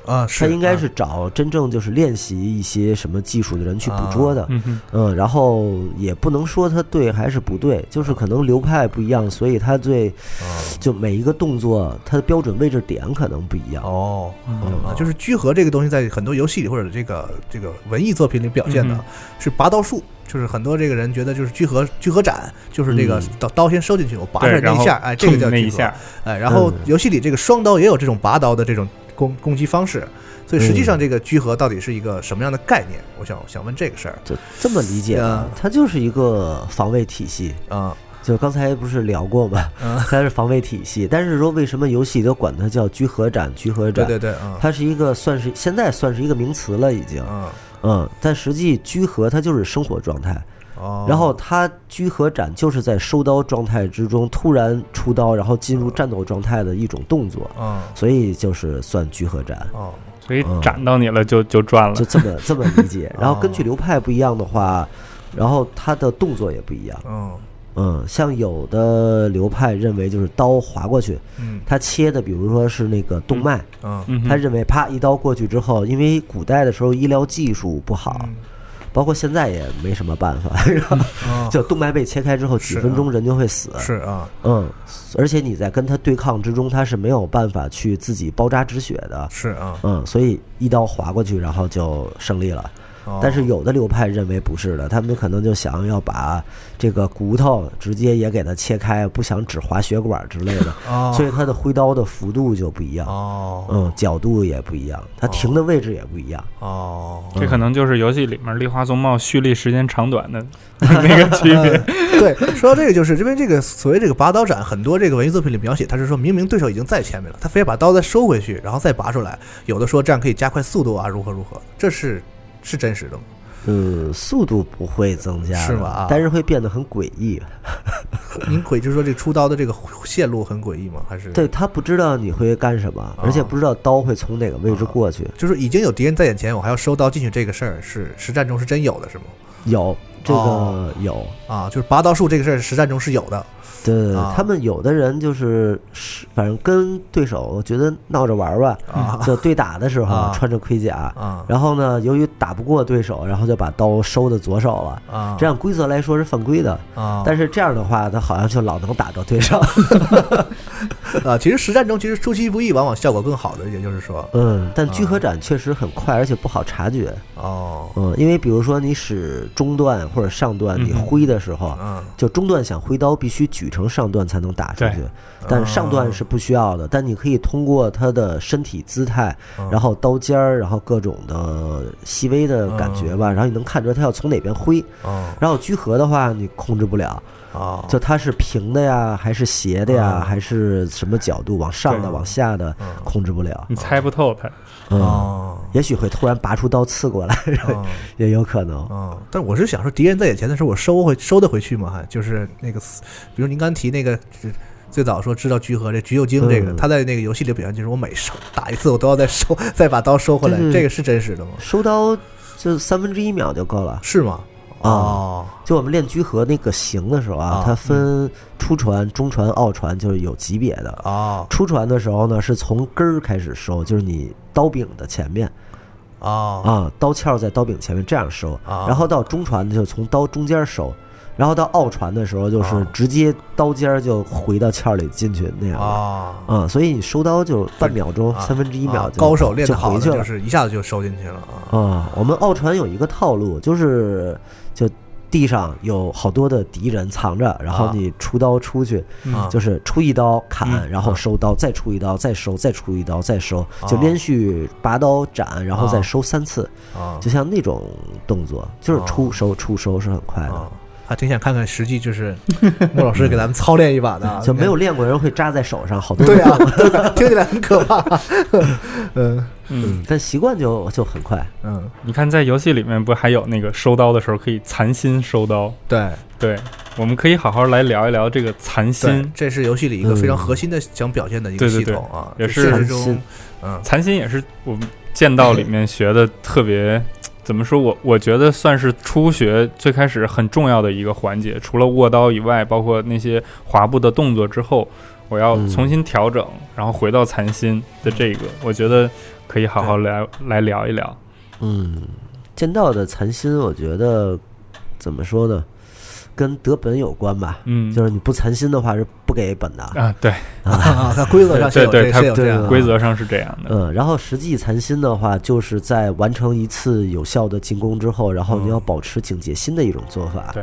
啊，他应该啊是找真正就是练习一些什么技术的人去捕捉的，嗯，嗯，然后也不能说他对还是不对，就是可能流派不一样，所以他对就每一个动作它的标准位置点可能不一样。哦，就是居合这个东西，在很多游戏里或者这个这个文艺作品里表现的嗯是拔刀术，就是很多这个人觉得就是居合居合斩，就是这个嗯。刀刀先收进去，我拔出对，然后来那一下，哎，这个叫居合。冲那一下，哎，然后嗯。游戏里这个双刀也有这种拔刀的这种攻攻击方式，所以实际上这个居合到底是一个什么样的概念？我想想问这个事儿就这么理解的啊，它就是一个防卫体系。啊，就刚才不是聊过吗？嗯它是防卫体系，但是说为什么游戏都管它叫居合斩？居合斩，对对对，嗯它是一个算是现在算是一个名词了，已经，嗯嗯，但实际居合它就是生活状态，哦，然后他居合斩就是在收刀状态之中突然出刀，然后进入战斗状态的一种动作，嗯。所以就是算居合斩，哦。所以斩到你了就就赚了。就。这么 这么理解。然后根据流派不一样的话，然后他的动作也不一样。嗯。嗯，像有的流派认为就是刀划过去，嗯。他切的比如说是那个动脉，嗯。嗯，他认为啪一刀过去之后，因为古代的时候医疗技术不好，嗯包括现在也没什么办法，就动脉被切开之后，几分钟人就会死。是啊嗯，而且你在跟他对抗之中，他是没有办法去自己包扎止血的。是啊，嗯，所以一刀划过去，然后就胜利了。哦但是有的流派认为不是的，他们可能就想要把这个骨头直接也给它切开，不想只划血管之类的，哦所以它的挥刀的幅度就不一样，哦嗯，角度也不一样，它停的位置也不一样。哦，这可能就是游戏里面丽花宗茂蓄力时间长短的 那个区别。对，说到这个，就是因为这个所谓这个拔刀斩，很多这个文艺作品里描写，他是说明明对手已经在前面了，他非要把刀再收回去，然后再拔出来。有的说这样可以加快速度啊，如何如何，这是是真实的吗？呃，速度不会增加，是吧啊但是会变得很诡异。您诡就是说这个出刀的这个线路很诡异吗？还是对他不知道你会干什么，啊而且不知道刀会从哪个位置过去。就是已经有敌人在眼前，我还要收刀进去，这个事儿是实战中是真有的，是吗？有这个哦有，啊，就是拔刀术这个事儿，实战中是有的。对对对，啊。他们有的人就是是，反正跟对手觉得闹着玩儿吧，啊。就对打的时候啊。穿着盔甲，啊。然后呢，由于打不过对手，然后就把刀收的左手了。啊，这样规则来说是犯规的，啊，但是这样的话，他好像就老能打到对手。啊，其实实战中其实出其不意，往往效果更好的，也就是说，嗯，但聚合斩确实很快，而且不好察觉。哦，嗯，因为比如说你使中段或者上段，你挥的时候，嗯。就中段想挥刀必须举成上段才能打出去，但上段是不需要的。但你可以通过他的身体姿态，然后刀尖儿，然后各种的细微的感觉吧，然后你能看出来他要从哪边挥。哦然后居合的话，你控制不了，哦，就它是平的呀，还是斜的呀，嗯还是什么角度，往上的、往下的，控制不了。你猜不透它。嗯，哦也许会突然拔出刀刺过来，哦 也有可能。嗯，但我是想说，敌人在眼前的时候，我收回收得回去吗？还就是那个，比如您刚提那个，是最早说知道居合这橘右京这个，嗯他在那个游戏里表现就是我每收打一次，我都要再收，再把刀收回来，这个是真实的吗？收刀就三分之一秒就够了。是吗？哦，就我们练居合那个形的时候啊啊，它分初传、中传、奥传，就是有级别的。哦初传的时候呢，是从根儿开始收，就是你刀柄的前面哦啊，刀鞘在刀柄前面这样收。啊然后到中传呢，就从刀中间收。然后到奥传的时候，就是啊直接刀尖儿就回到鞘里进去那样哦。啊啊，所以你收刀就半秒钟、三分之一秒高手练就得好的回去了就。是一下子就收进去了啊。啊，我们奥传有一个套路，就是就地上有好多的敌人藏着，然后啊。你出刀出去，啊就是出一刀砍，嗯。然后收刀，再出一刀，再收，再出一刀，再收，就啊连续拔刀斩，然后再收三次，啊。就像那种动作，就是啊。出收出收是很快的。啊。，还挺想看看实际就是 莫老师给咱们操练一把的啊，就没有练过人会扎在手上，好多对人啊，听起来很可怕。嗯嗯，但习惯就就很快。嗯，你看在游戏里面不还有那个收刀的时候可以残心收刀？对对，我们可以好好来聊一聊这个残心，。这是游戏里一个非常核心的想表现的一个对对对系统啊，也就是现实残心中，嗯残心也是我们剑道里面学的特别。怎么说我我觉得算是初学最开始很重要的一个环节，除了握刀以外，包括那些滑步的动作之后，我要嗯重新调整，然后回到残心的这个，我觉得可以好好来来聊一聊。嗯，剑道的残心，我觉得怎么说呢，跟得本有关吧。嗯，就是你不残心的话是不给本的。啊，对啊，它规则上是有这对对它是有这样的规则上是这样的。嗯，然后实际残心的话，就是在完成一次有效的进攻之后，然后你要保持警戒心的一种做法。对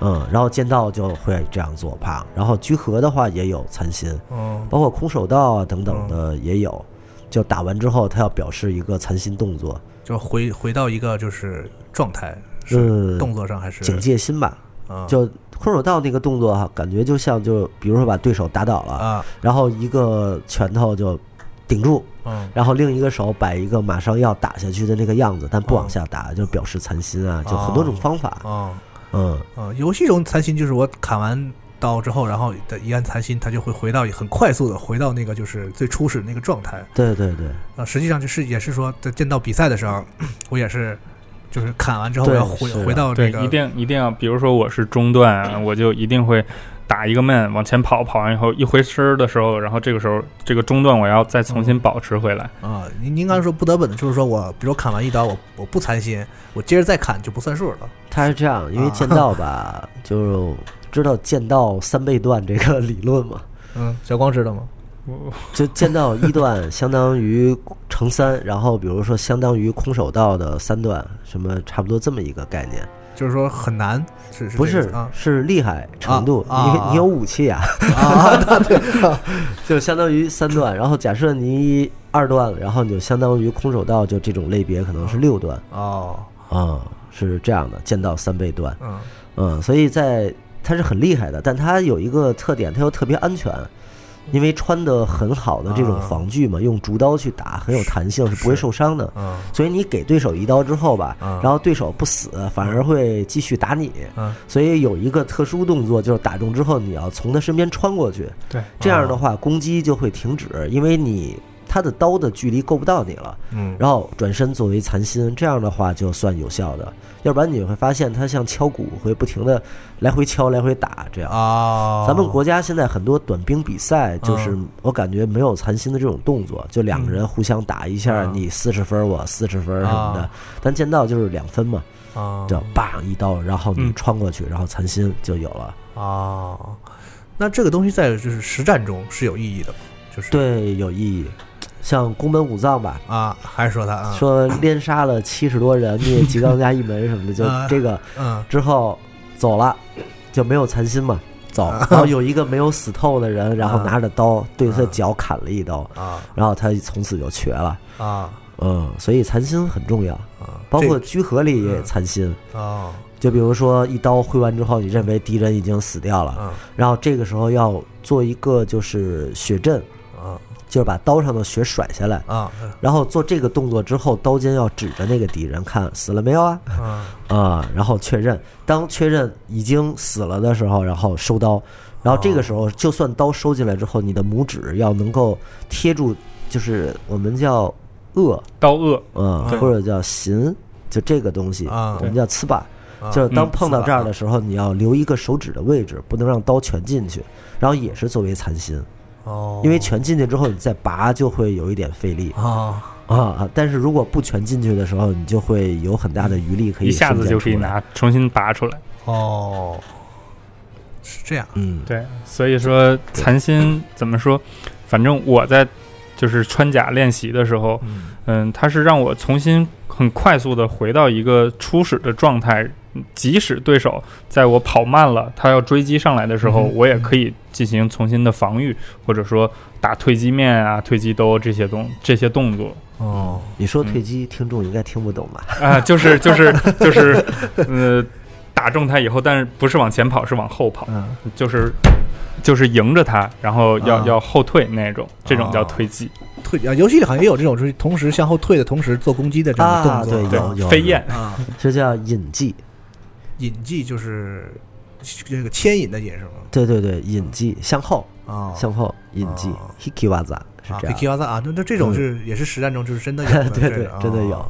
嗯嗯，然后剑道就会这样做，啪。然后居合的话也有残心，嗯包括空手道啊等等的也有。就打完之后，他要表示一个残心动作，就回回到一个就是状态，是嗯，动作上还是？警戒心吧。啊就空手道那个动作哈，感觉就像就比如说把对手打倒了，啊。然后一个拳头就顶住，嗯。然后另一个手摆一个马上要打下去的那个样子，但不往下打，就表示残心啊，就很多种方法。啊嗯，啊，游戏中残心就是我砍完刀之后，然后的一按残心，它就会回到很快速的回到那个就是最初始那个状态对对对，啊。实际上就是也是说在见到比赛的时候，我也是就是砍完之后我要回回到这，个一定一定要，比如说我是中段啊，我就一定会打一个慢往前跑，跑完以后一回身儿的时候，然后这个时候这个中段我要再重新保持回来。啊，您您刚才说不得本的，就是说我比如砍完一刀，我我不残心，我接着再砍就不算数了。他是这样，因为剑道 吧，就知道剑道三倍段这个理论嘛。嗯，小光知道吗？就剑道一段相当于乘三，然后比如说相当于空手道的三段，什么差不多这么一个概念。就是说很难，是是不是啊。是厉害程度，啊啊你有武器啊，啊，那对啊就相当于三段。然后假设你二段，然后你就相当于空手道，就这种类别可能是六段。哦，啊、是这样的，剑道三倍段，嗯。嗯，所以在它是很厉害的，但它有一个特点，它又特别安全。因为穿的很好的这种啊防具嘛，用竹刀去打很有弹性，是不会受伤的。嗯所以你给对手一刀之后吧，啊然后对手不死，反而会继续打你。嗯所以有一个特殊动作，就是打中之后你要从他身边穿过去，对，这样的话攻击就会停止，因为你他的刀的距离够不到你了，嗯，然后转身作为残心，这样的话就算有效的。要不然你会发现他像敲鼓，会不停的来回敲、来回打这样。啊，咱们国家现在很多短兵比赛，就是我感觉没有残心的这种动作，就两个人互相打一下，你四十分我四十分什么的。但剑道就是两分嘛，啊，就叭一刀，然后你穿过去，然后残心就有了。啊，那这个东西在就是实战中是有意义的，就是对有意义。像宫本武藏吧，啊，还是说他说连杀了七十多人，灭吉冈家一门什么的，就这个，嗯，之后走了，就没有残心嘛，走，然后有一个没有死透的人，然后拿着刀对他脚砍了一刀，啊，然后他从此就瘸了，啊，嗯，所以残心很重要，啊，包括居合里也残心，啊，就比如说一刀挥完之后，你认为敌人已经死掉了，然后这个时候要做一个就是血阵，啊。就是把刀上的血甩下来啊，然后做这个动作之后，刀尖要指着那个敌人看死了没有啊？啊，然后确认，当确认已经死了的时候，然后收刀，然后这个时候就算刀收进来之后，你的拇指要能够贴住，就是我们叫颚刀颚，嗯，或者叫心，就这个东西，我们叫刺把，就是当碰到这儿的时候，你要留一个手指的位置，不能让刀全进去，然后也是作为残心。哦，因为全进去之后，你再拔就会有一点费力啊啊！但是如果不全进去的时候，你就会有很大的余力可以一下子就可以拿重新拔出来。哦，是这样，嗯，对，所以说残心怎么说？反正我在就是穿甲练习的时候，嗯，它是让我重新很快速的回到一个初始的状态。即使对手在我跑慢了，他要追击上来的时候，我也可以进行重新的防御，或者说打退击面啊、退击兜这些动这些动作。哦，你说退击，听众应该听不懂吧？啊，就是就是就是，呃，打中他以后，但是不是往前跑，是往后跑，就是就是迎着他，然后要要后退那种，这种叫退击。退啊，游戏里好像也有这种，就是同时向后退的同时做攻击的这种动作，对，有有飞燕啊，这叫引技。引技就是这个牵引的引是吗？对对对，引技向后啊，向后引技，hikiwaza 是这样，hikiwaza 啊，那那这种是也是实战中就是真的有，对对，真的有。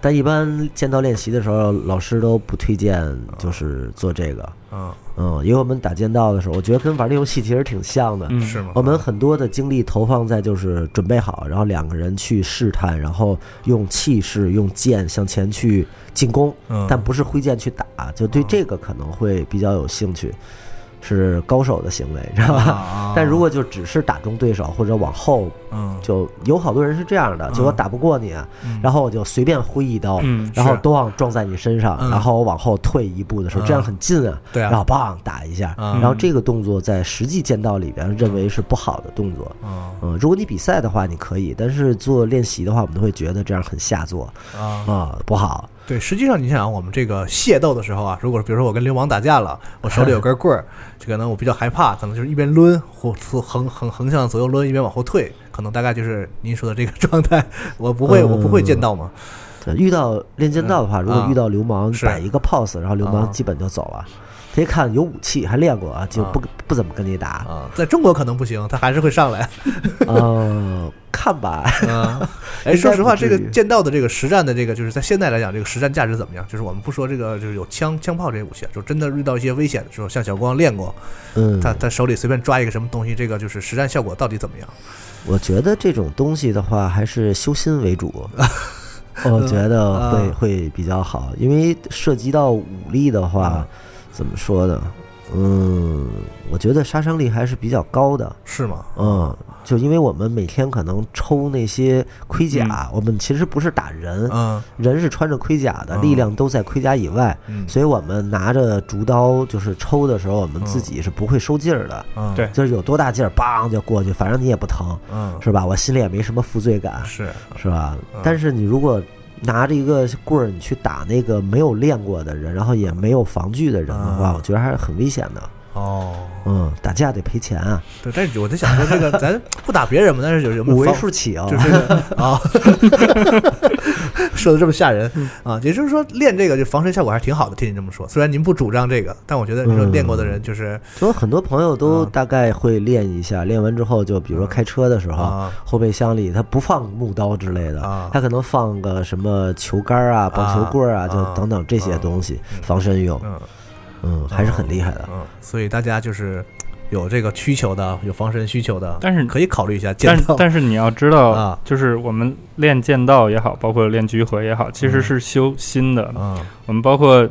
但一般剑道练习的时候，老师都不推荐就是做这个。嗯嗯，因为我们打剑道的时候，我觉得跟玩那游戏其实挺像的。嗯，是吗？我们很多的精力投放在就是准备好，然后两个人去试探，然后用气势、用剑向前去进攻，但不是挥剑去打，就对这个可能会比较有兴趣。是高手的行为，知道吧？但如果就只是打中对手或者往后，嗯，就有好多人是这样的，就我打不过你，然后我就随便挥一刀，然后都往撞在你身上，然后我往后退一步的时候，这样很近啊，对啊，然后棒打一下，然后这个动作在实际剑道里边认为是不好的动作，嗯，如果你比赛的话你可以，但是做练习的话，我们都会觉得这样很下作。啊。啊不好。对，实际上你想，我们这个械斗的时候啊，如果比如说我跟流氓打架了，我手里有根棍儿，这个呢我比较害怕，可能就是一边抡或横横横向左右抡，一边往后退，可能大概就是您说的这个 状态。我不会，我不会剑道嘛。对，遇到练剑道的话，如果遇到流氓摆一个 pose，然后流氓基本就走了。他一看有武器，还练过啊，就不不怎么跟你打啊。在中国可能不行，他还是会上来。嗯，看吧。嗯，哎，说实话，这个剑道的这个实战的这个，就是在现在来讲，这个实战价值怎么样？就是我们不说这个，就是有枪枪炮这些武器，就真的遇到一些危险的时候，像小光练过，嗯，他他手里随便抓一个什么东西，这个就是实战效果到底怎么样？我觉得这种东西的话，还是修心为主。我觉得会会比较好，因为涉及到武力的话。怎么说呢？嗯，我觉得杀伤力还是比较高的，是吗？嗯，就因为我们每天可能抽那些盔甲，我们其实不是打人，嗯，人是穿着盔甲的，力量都在盔甲以外，所以我们拿着竹刀就是抽的时候，我们自己是不会收劲儿的，嗯，对，就是有多大劲儿，梆就过去，反正你也不疼，嗯，是吧？我心里也没什么负罪感，是。是吧？但是你如果拿着一个棍儿，你去打那个没有练过的人，然后也没有防具的人的话，我觉得还是很危险的。哦，嗯，打架得赔钱啊，对，但是我在想说，这个咱不打别人嘛，但是有有没有五位数起啊，就是这个啊，说的这么吓人啊，也就是说练这个就防身效果还是挺好的。听你这么说，虽然您不主张这个，但我觉得你说练过的人就是所以很多朋友都大概会练一下，练完之后就比如说开车的时候，啊。后备箱里他不放木刀之类的，啊他可能放个什么球杆啊、棒球棍啊，就啊等等这些东西防身用，嗯嗯，还是很厉害的。嗯，所以大家就是有这个需求的，有防身需求的，但是可以考虑一下剑道。但是你要知道，啊就是我们练剑道也好，包括练居合也好，其实是修心的。嗯我们包括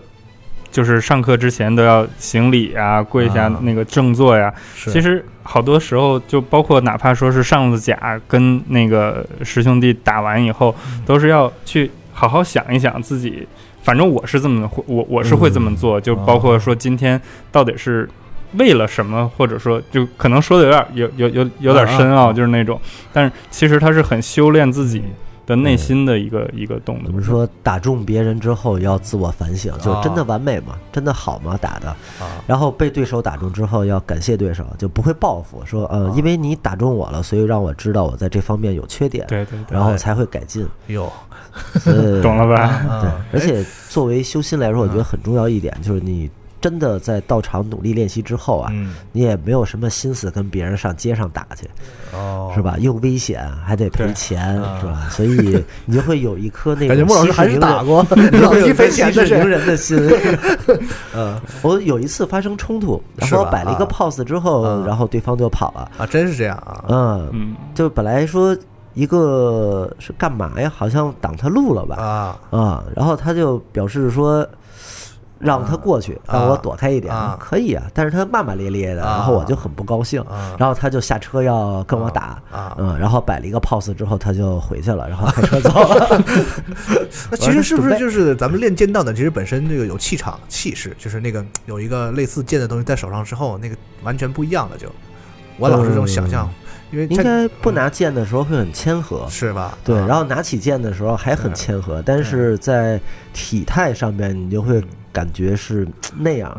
就是上课之前都要行礼啊，跪下啊那个正坐呀。是其实好多时候，就包括哪怕说是上了甲跟那个师兄弟打完以后，嗯都是要去好好想一想自己。反正我是这么会，我我是会这么做，就包括说今天到底是为了什么，或者说就可能说的有点有有有有点深奥，就是那种，但是其实他是很修炼自己的内心的一个一个动作。我们。说打中别人之后要自我反省，就啊真的完美吗？真的好吗？打的，啊。然后被对手打中之后要感谢对手，就不会报复，说啊。呃，因为你打中我了，所以让我知道我在这方面有缺点，对对对，然后才会改进。有呃，懂了吧？对啊，而且作为修心来说，我觉得很重要一点就是你真的在道场努力练习之后啊，嗯。你也没有什么心思跟别人上街上打去，哦。是吧？又危险，还得赔钱，啊。是吧？所以你就会有一颗那个感觉穆老师还是打过。老有一赔钱的息事宁事人。的心。嗯我有一次发生冲突，然后摆了一个啊。pose 之后，啊。然后对方就跑了。啊，真是这样啊。嗯，嗯，就本来说一个是干嘛呀？好像挡他路了吧？啊啊，然后他就表示说。让他过去，啊让我躲开一点，啊可以啊。但是他骂骂咧咧的，啊然后我就很不高兴，啊然后他就下车要跟我打，啊嗯，然后摆了一个 pose 之后，他就回去了，然后开车走了。那其实是不是就是咱们练剑道的，其实本身这个有气场、气势，就是那个有一个类似剑的东西在手上之后，那个完全不一样了就。我老是这种想象，因为应该不拿剑的时候会很谦和，是吧？对，啊然后拿起剑的时候还很谦和，但是在体态上面你就会感觉是那样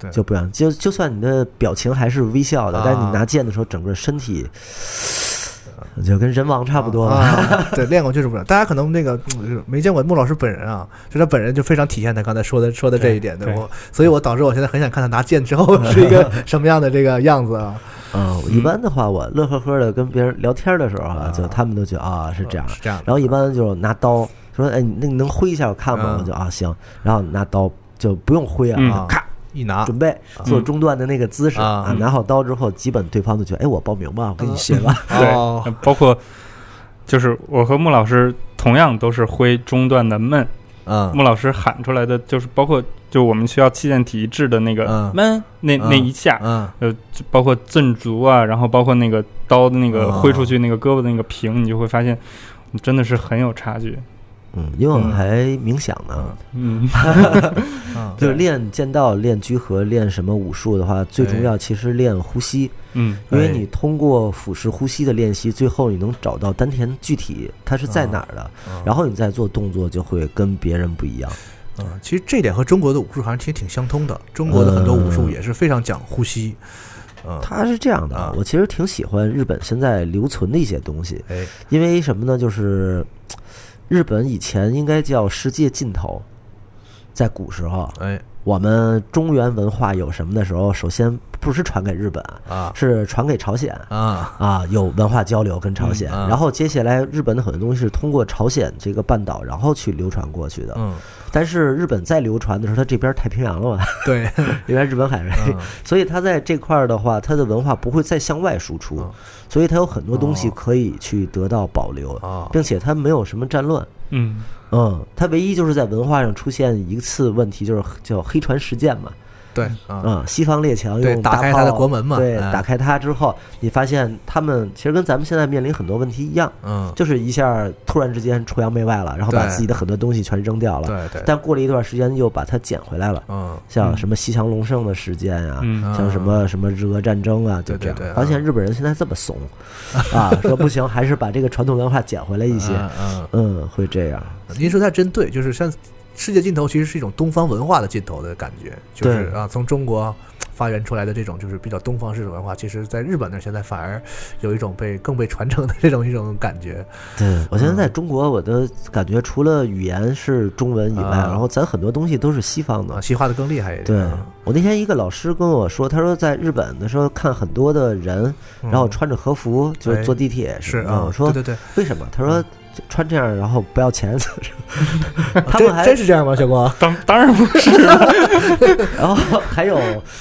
的，就不一样。就就算你的表情还是微笑的，啊但是你拿剑的时候，整个身体就跟人王差不多了。啊，对，练过就是不一样。大家可能那个嗯没见过穆老师本人啊，就他本人就非常体现他刚才说的说的这一点的对我，所以我导致我现在很想看他拿剑之后 是一个什么样的这个样子啊。嗯，一般的话，我乐呵呵的跟别人聊天的时候啊，啊。就他们都觉得啊是这样，是这样然后一般就拿刀说，哎，你那你能挥一下我看吗？嗯。我就啊行，然后拿刀就不用挥啊，嗯。啊咔一拿。准备做中断的那个姿势啊啊，拿好刀之后，基本对方都觉得，哎，我报名吧，我跟你学吧。对。哦，包括就是我和穆老师同样都是挥中段的闷，嗯。穆老师喊出来的就是包括就我们需要气垫体一致的那个嗯。闷那那一下，嗯。呃，就包括震足啊，然后包括那个刀的那个哦挥出去那个胳膊的那个平，你就会发现真的是很有差距。嗯，因为我们还冥想呢，嗯，嗯。就是练剑道、练居合、练什么武术的话，最重要其实练呼吸，嗯，因为你通过腹式呼吸的练习，最后你能找到丹田具体它是在哪儿的，然后你再做动作就会跟别人不一样。嗯，其实这点和中国的武术好像其实挺相通的。中国的很多武术也是非常讲呼吸。嗯，它是这样的啊，我其实挺喜欢日本现在留存的一些东西，哎，因为什么呢？就是日本以前应该叫世界尽头，在古时候，哎我们中原文化有什么的时候，首先不是传给日本，啊是传给朝鲜。啊啊，有文化交流跟朝鲜，嗯啊然后接下来日本的很多东西是通过朝鲜这个半岛，然后去流传过去的。嗯，但是日本再流传的时候，它这边太平洋了嘛，对，因为日本海所以它在这块儿的话，它的文化不会再向外输出，嗯。所以它有很多东西哦可以去得到保留，啊并且它没有什么战乱。嗯，嗯，它唯一就是在文化上出现一次问题，就是叫黑船事件嘛。对啊。嗯，西方列强用大炮打开它的国门嘛对，哎。打开它之后，你发现他们其实跟咱们现在面临很多问题一样，嗯，就是一下突然之间崇洋媚外了，然后把自己的很多东西全扔掉了。对对，但过了一段时间又把它捡回来了，嗯。像什么西强隆盛的事件啊、嗯。像什么什么日俄战争啊，就这样。对对对发现日本人现在这么怂啊，说不行，还是把这个传统文化捡回来一些。嗯嗯，嗯，会这样。您说他真对，就是像世界尽头其实是一种东方文化的尽头的感觉，就是啊，从中国发源出来的这种就是比较东方式的文化，其实在日本那儿现在反而有一种被更被传承的这种一种感觉。对我现在在中国，我的感觉除了语言是中文以外，啊然后咱很多东西都是西方的啊，。西化的更厉害一点。对嗯我那天一个老师跟我说，他说在日本的时候看很多的人，然后穿着和服就是哎坐地铁是啊，我说对对对，为什么？他说穿这样然后不要钱，他们还真是这样吗，小光？当当然不是，然后还有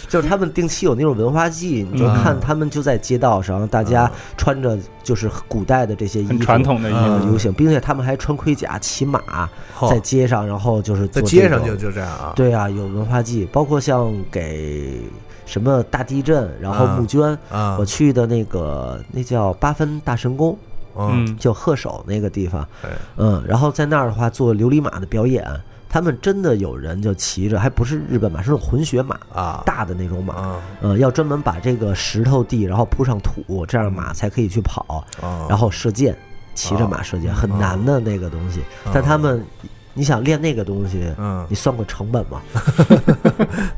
就是他们定期有那种文化季，你就嗯看他们就在街道上，大家穿着就是古代的这些衣服，很传统的衣呃服。游行，并且他们还穿盔甲骑马在街上，然后就是在做这种街上就就这样啊。对啊，有文化季，包括像给什么大地震，然后啊募捐，啊我，去的那个那叫八分大神宫，嗯，嗯，就鹤首那个地方。哎，嗯，然后在那儿的话做琉璃马的表演，他们真的有人就骑着，还不是日本马，是那种混血马，啊。大的那种马，啊。呃，要专门把这个石头地，然后铺上土，这样马才可以去跑，啊，然后射箭，骑着马射箭，很难的那个东西，但他们。你想练那个东西，嗯你算过成本吗？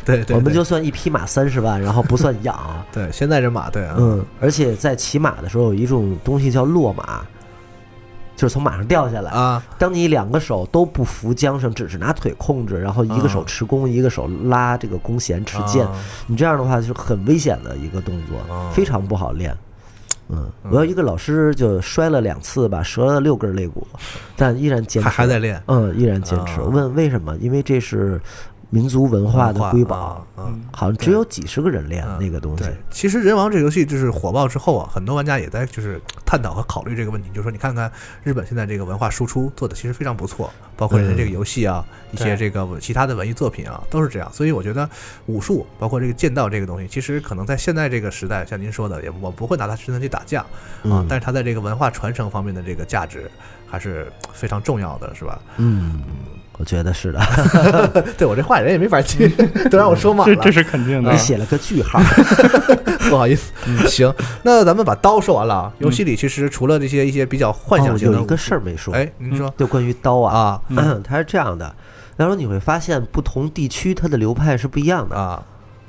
对 对，对我们就算一匹马三十万，然后不算养 啊。对现在这马对啊，嗯，而且在骑马的时候有一种东西叫落马，就是从马上掉下来。啊当你两个手都不扶缰绳，只是拿腿控制，然后一个手啊持弓，一个手拉这个弓弦持剑，啊你这样的话就是很危险的一个动作，啊非常不好练。嗯，我有一个老师就摔了两次吧，折了六根肋骨，但依然坚持，还还在练。嗯，依然坚持。问为什么？因为这是民族文化的瑰宝，啊啊好像只有几十个人练嗯那个东西。对，其实人王这个游戏就是火爆之后啊，很多玩家也在就是探讨和考虑这个问题，就是说你看看日本现在这个文化输出做的其实非常不错，包括人家这个游戏啊，一些这个其他的文艺作品啊，都是这样。所以我觉得武术，包括这个剑道这个东西，其实可能在现在这个时代，像您说的，也我不会拿它真的去打架啊嗯，但是它在这个文化传承方面的这个价值还是非常重要的，是吧？嗯，我觉得是的。对我这话人也没法接，都让我说满了这这。是肯定的你。写了个句号，不好意思，行，那咱们把刀说完了啊。游戏里其实除了这些一些比较幻想性的哦有一个事儿没说，哎，您说就关于刀啊，啊嗯，它是这样的。然后你会发现，不同地区它的流派是不一样的，啊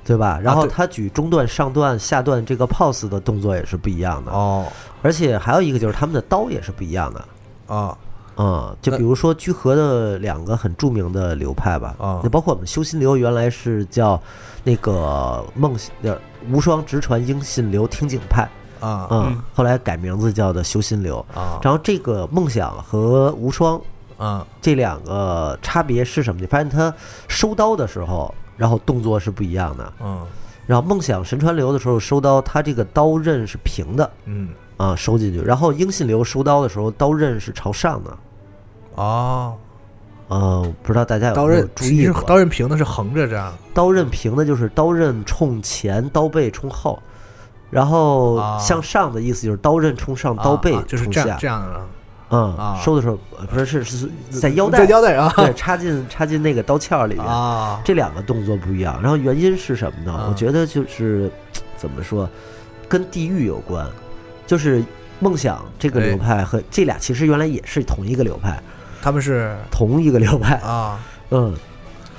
对吧？然后对它举中段、上段、下段这个 pose 的动作也是不一样的，哦而且还有一个就是他们的刀也是不一样的。啊嗯，就比如说居合的两个很著名的流派吧，啊那包括我们修心流原来是叫那个梦呃无双直传英信流听景派，啊嗯嗯，后来改名字叫的修心流。啊然后这个梦想和无双啊这两个差别是什么？你发现他收刀的时候，然后动作是不一样的。嗯然后梦想神传流的时候收刀，他这个刀刃是平的嗯啊，收进去。然后英信流收刀的时候，刀刃是朝上的。哦，呃，不知道大家有刀刃没有注意过？刀刃平的是横着这样刀刃平的就是刀刃冲前，刀背冲后。然后啊向上的意思就是刀刃冲上，刀背冲下这样。这样的嗯啊，收的时候呃不是是是在腰带在腰带啊对，插进插进那个刀鞘里面。啊这两个动作不一样，然后原因是什么呢？啊我觉得就是怎么说，跟地域有关。就是梦想这个流派和这俩其实原来也是同一个流派，他们是同一个流派。啊嗯，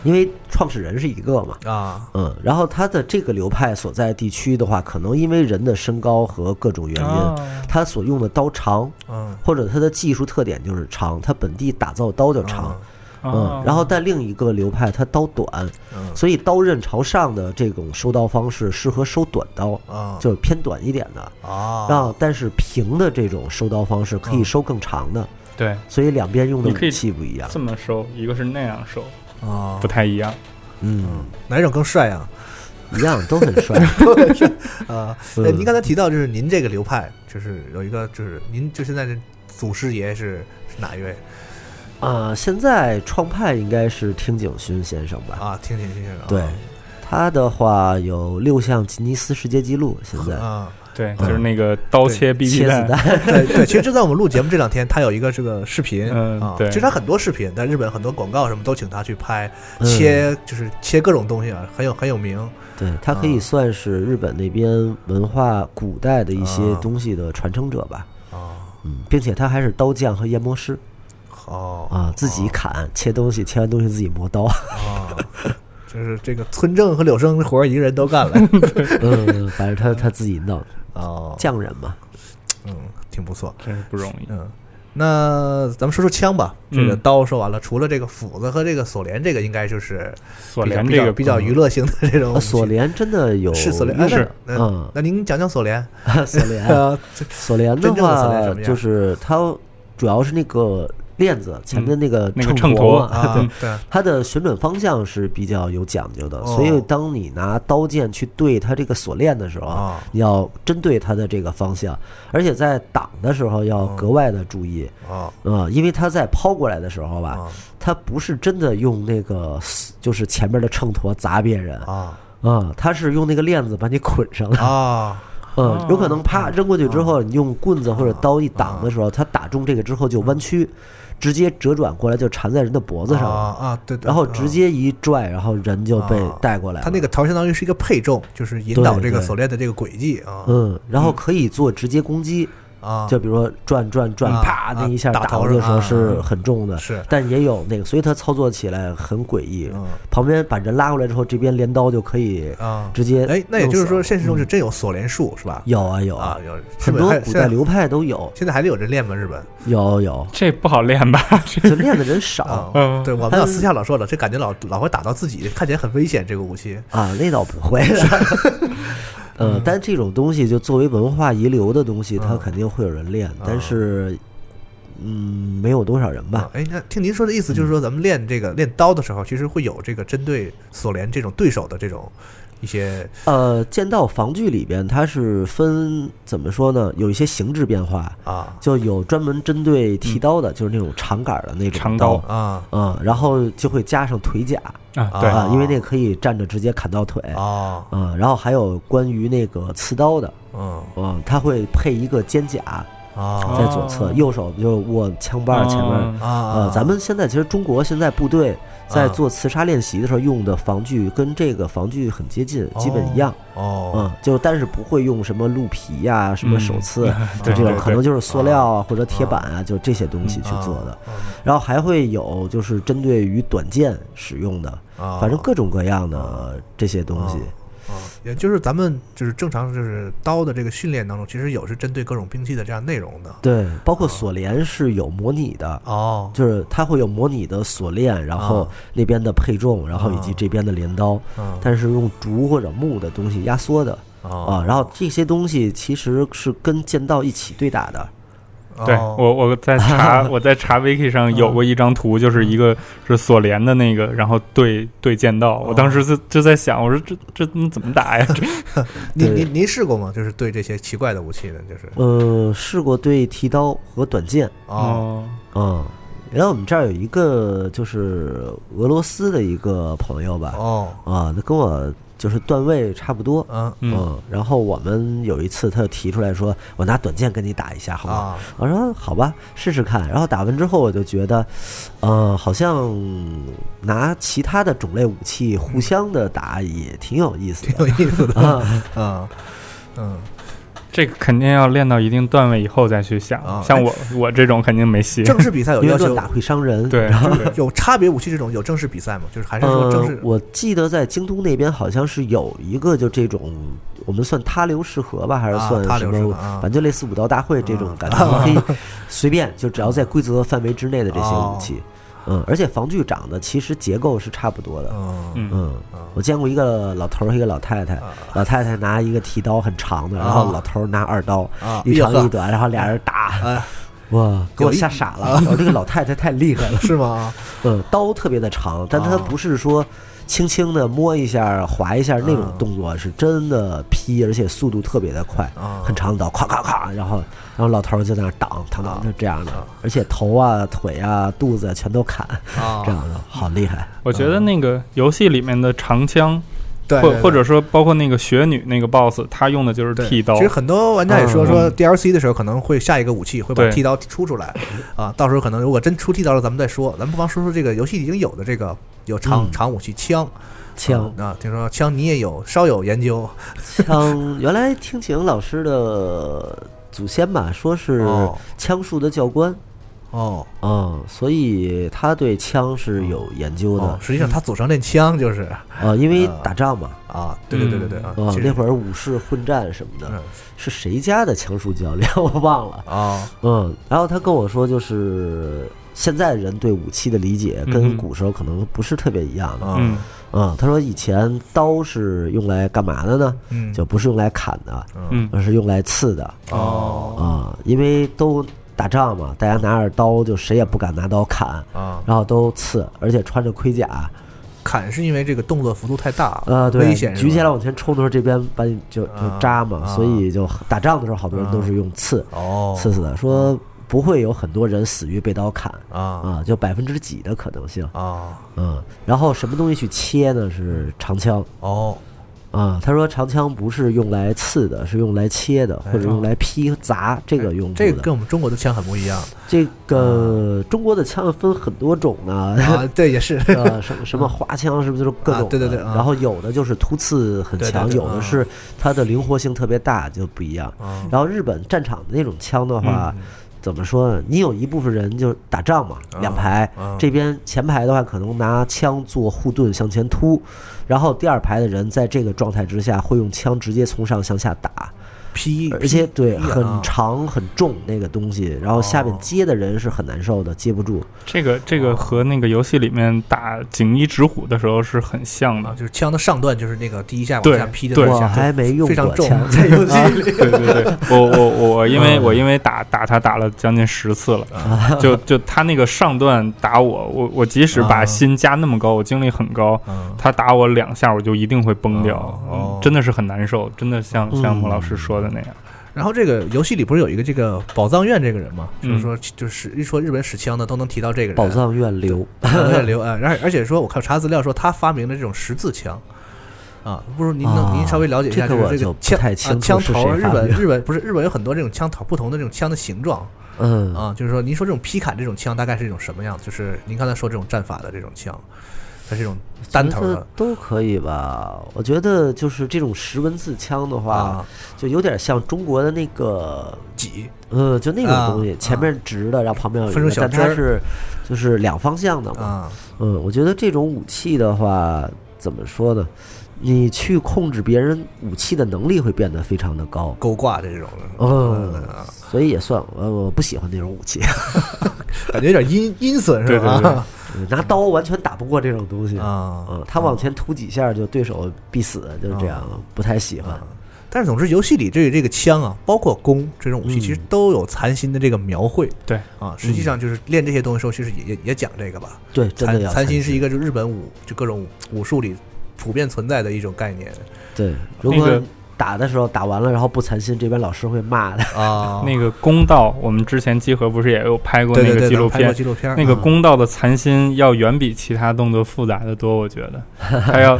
因为创始人是一个嘛。啊嗯，然后他的这个流派所在地区的话，可能因为人的身高和各种原因，哦他所用的刀长，嗯或者他的技术特点就是长，他本地打造刀就长。啊嗯哦，然后但另一个流派它刀短，嗯。所以刀刃朝上的这种收刀方式适合收短刀，啊。就是偏短一点的。啊。然后但是平的这种收刀方式可以收更长的，对，所以两边用的武器不一样。这么收，一个是那样收，啊。不太一样。嗯，哪一种更帅啊？一样都很帅。啊，嗯。哎，您刚才提到就是您这个流派，就是有一个就是您就现在的祖师爷是是哪一位啊、现在创派应该是听景勋先生吧？啊？听井勋先生对，他的话有六项吉尼斯世界纪录，现在啊，对，就是那个刀切子弹。对对，其实就在我们录节目这两天，他有一个这个视频啊，嗯对其实他很多视频，在日本很多广告什么都请他去拍，嗯切就是切各种东西啊，很有很有名对他可以算是日本那边文化古代的一些啊东西的传承者吧。啊。嗯，并且他还是刀匠和研磨师哦啊，自己砍切东西，切完东西自己磨刀。啊，就是这个村正和柳生活儿一个人都干了。嗯，反正他他自己弄，哦，匠人嘛，嗯，挺不错，真是不容易。嗯，那咱们说说枪吧。这个嗯刀说完了，除了这个斧子和这个锁链，这个应该就是锁比较链这个比较娱乐性的这种锁链真的有是锁链，因为哎那嗯嗯，那您讲讲锁链。锁链啊，锁链的话就是它主要是那个链子前面那个那个秤砣啊对，它的旋转方向是比较有讲究的，哦。所以当你拿刀剑去对它这个锁链的时候啊，你要针对它的这个方向，而且在挡的时候要格外的注意啊啊，因为它在抛过来的时候吧，啊它不是真的用那个就是前面的秤砣砸别人啊啊，它是用那个链子把你捆上的。啊 嗯，有可能啪扔过去之后，你用棍子或者刀一挡的时候，它打中这个之后就弯曲，直接折转过来就缠在人的脖子上啊了，啊，对，对然后直接一拽，然后人就被带过来了。它那个头相当于是一个配重，就是引导这个锁链的这个轨迹啊。嗯，然后可以做直接攻击，啊，就比如说转转转，啊啪啊那一下打头的时候是啊很重的，是但也有那个，所以它操作起来很诡异嗯。旁边把人拉过来之后，这边镰刀就可以啊直接哎，那也就是说，现实中嗯是真有锁链术是吧？有啊有啊，有很多古代流派都有，现在还得有人练吗？日本有有，这不好练吧？这就练的人 少啊，嗯对我们要私下老说了，这感觉老老会打到自己，看起来很危险。这个武器啊，那倒不会的。呃，但这种东西就作为文化遗留的东西，它嗯肯定会有人练，但是，嗯，没有多少人吧。哎，那听您说的意思就是说，咱们练这个练刀的时候，其实会有这个针对锁连这种对手的这种一些呃，剑道防具里边它是分怎么说呢？有一些形制变化，啊就有专门针对剃刀的，就是那种长杆儿的那种长刀刀啊嗯，然后就会加上腿甲啊，对，啊，因为那个可以站着直接砍到腿。啊嗯，然后还有关于那个刺刀的，嗯嗯，它会配一个肩甲啊在左侧，右手就握枪把儿前面。呃，咱们现在其实中国现在部队在啊做刺杀练习的时候用的防具跟这个防具很接近，基本一样。哦。嗯，就但是不会用什么鹿皮呀、什么手刺，就这种可能就是塑料啊或者铁板啊，就这些东西去做的。然后还会有就是针对于短剑使用的，啊。反正各种各样的这些东西。啊，也就是咱们就是正常就是刀的这个训练当中，其实有是针对各种兵器的这样内容的。对，包括锁链是有模拟的。哦就是它会有模拟的锁链，然后啊那边的配重，然后以及这边的镰刀，嗯但是用竹或者木的东西压缩的哦啊。然后这些东西其实是跟剑道一起对打的。对哦我我在查 我在查 wiki 上有过一张图，就是一个是锁链的那个，然后对对剑道，我当时就就在想，我说这这怎么打呀？这 您您您试过吗？就是对这些奇怪的武器呢，就是呃，试过对提刀和短剑，哦嗯。然后我们这儿有一个就是俄罗斯的一个朋友吧，哦啊，他跟我就是段位差不多，嗯嗯。然后我们有一次他就提出来说，我拿短剑跟你打一下，好吗？啊我说好吧，试试看。然后打完之后，我就觉得，呃，好像拿其他的种类武器互相的打也挺有意思挺的。有意思的 啊啊 嗯这个肯定要练到一定段位以后再去想啊，像我我这种肯定没戏。正式比赛有要求打会伤人。对，对有差别武器这种有正式比赛吗？就是还是说正式，呃我记得在京都那边好像是有一个就这种，我们算他流适合吧，还是啊算什么？反正就类似武道大会这种感觉，你 可以随便就只要在规则范围之内的这些武器。嗯，而且防具长得其实结构是差不多的。嗯嗯。嗯，我见过一个老头儿和一个老太太，老太太拿一个剃刀很长的，然后老头儿拿二刀啊，一长一短，然后俩人打，哎。哇，给我吓傻了。我这个老太太太厉害了，是吗？嗯，刀特别的长，但它啊。不是说轻轻的摸一下、划一下那种动作，是真的劈，而且速度特别的快，啊。很长的刀，咵咵咵，然后然后老头儿就在那儿挡，他挡，就这样的，而且头啊、腿啊、肚子啊全都砍，啊。这样的好厉害。我觉得那个游戏里面的长枪，对，对或或者说包括那个雪女那个 BOSS，他用的就是对剃刀。其实。很多玩家也说嗯。说 DLC 的时候可能会下一个武器会把剃刀出出来。啊，到时候可能如果真出剃刀了，咱们再说。咱们不妨说说这个游戏已经有的这个有长嗯长武器枪。枪。啊，听说枪你也有稍有研究。枪，原来听景老师的祖先吧，说是哦。枪术的教官。哦，嗯，所以他对枪是有研究的。哦实际上他祖上练枪就是。啊，因为打仗嘛。啊，对对对对对啊，啊，其实。那会儿武士混战什么的嗯，是谁家的枪术教练？我忘了。啊嗯，然后他跟我说，就是现在人对武器的理解跟嗯古时候可能不是特别一样的。啊嗯。嗯，他说以前刀是用来干嘛的呢？嗯。就不是用来砍的，嗯。而是用来刺的。哦。啊，因为都打仗嘛，大家拿着刀就谁也不敢拿刀砍，啊，然后都刺，而且穿着盔甲，砍是因为这个动作幅度太大呃，对，危险举起来往前冲的时候，这边把你就就啊扎嘛，啊。所以就打仗的时候，好多人都是用刺哦刺死的，说不会有很多人死于被刀砍。啊。啊，就百分之几的可能性，啊。嗯，然后什么东西去切呢？是长枪。哦啊，他说长枪不是用来刺的，是用来切的，或者用来劈砸这个用这个跟我们中国的枪很不一样。这个中国的枪分很多种呢，啊，对，也是呃，什么什么花枪是不是就是各种对对对啊然后有的就是突刺很强，有的是它的灵活性特别大，就不一样。啊。然后日本战场的那种枪的话，嗯怎么说呢？你有一部分人就是打仗嘛，啊两排，啊这边前排的话可能拿枪做护盾向前突，然后第二排的人在这个状态之下会用枪直接从上向下打。劈，而且对很长很重那个东西，然后下面接的人是很难受的，接不住。这个这个和那个游戏里面打锦衣直虎的时候是很像啊，的。就是枪的上段就是那个第一下往下劈的对。我那下，还没用非常重过枪，在游戏里。对对对，我我我我因为嗯。我因为打打他打了将近十次了，就就他那个上段打我，我我即使把啊心加那么高，我精力很高，嗯。他打我两下我就一定会崩掉真的是很难受，真的像像嗯。穆老师说的那样。然后这个游戏里不是有一个这个宝藏院这个人吗？就是嗯说，就是一说日本使枪的都能提到这个人。宝藏院流，宝藏院流啊，而而且说我看查资料说他发明了这种十字枪。啊，不如您能啊您稍微了解一下，这个我就是这个枪啊枪头，日本日本不是日本有很多这种枪头不同的这种枪的形状嗯啊，就是说您说这种劈砍这种枪大概是一种什么样？就是您刚才说这种战法的这种枪，它是这种单头的都可以吧。我觉得就是这种十文字枪的话，啊，就有点像中国的那个，戟呃，就那啊种东西，前面直的，然后旁边有但它是就是两方向的嘛。啊嗯，我觉得这种武器的话，怎么说呢？你去控制别人武器的能力会变得非常的高。勾挂这种的，嗯啊，所以也算呃，我不喜欢那种武器，感觉有点阴阴损是对对吧？拿刀完全打不过这种东西。啊，嗯，他往前突几下就对手必死，就是这样，不太喜欢。但是总之，游戏里这这个枪啊，包括弓这种武器，嗯其实都有残心的这个描绘。对啊，实际上就是练这些东西的时候，其实也也也讲这个吧。对，真的残要残心是一个个就日本武就各种武术里普遍存在的一种概念。对，如果那个打的时候打完了，然后不残心，这边老师会骂的。啊。那个公道，我们之前集合不是也有拍过那个纪录片咱们拍过？纪录片，那个嗯。公道的残心要远比其他动作复杂的多，我觉得，他要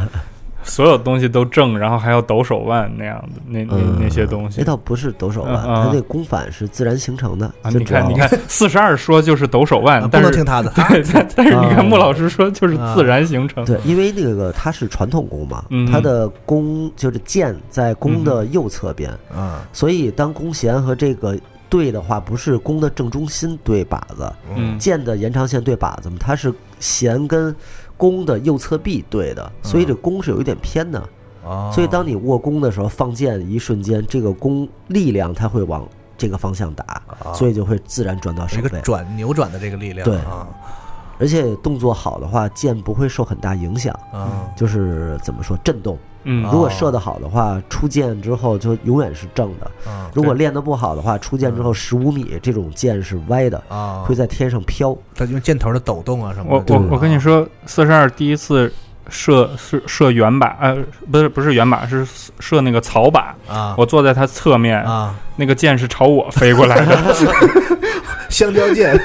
所有东西都正，然后还要抖手腕那样的那那嗯那些东西那。倒不是抖手腕，嗯嗯它那弓反是自然形成的。啊，你看，你看，四十二说就是抖手腕，啊不能听他的。对，但但是你看啊穆老师说就是自然形成。对，因为那个它是传统弓嘛，嗯它的弓就是箭在弓的右侧边，啊，所以当弓弦和这个对的话，不是弓的正中心对靶子，嗯箭的延长线对靶子嘛，它是弦跟弓的右侧臂对的，所以这弓是有一点偏的。哦所以当你握弓的时候，放箭一瞬间，这个弓力量它会往这个方向打，所以就会自然转到手背。有一个转扭转的这个力量，对啊而且动作好的话，箭不会受很大影响，啊就是怎么说震动。嗯。如果射得好的话，出箭之后就永远是正的；啊如果练得不好的话，出箭之后十五米这种箭是歪的，啊，会在天上飘。它用箭头的抖动啊什么的。我我我跟你说，四十二第一次射射射圆靶，呃，不是不是圆靶，是射那个草靶。啊。我坐在他侧面，啊，那个箭是朝我飞过来的，香蕉箭，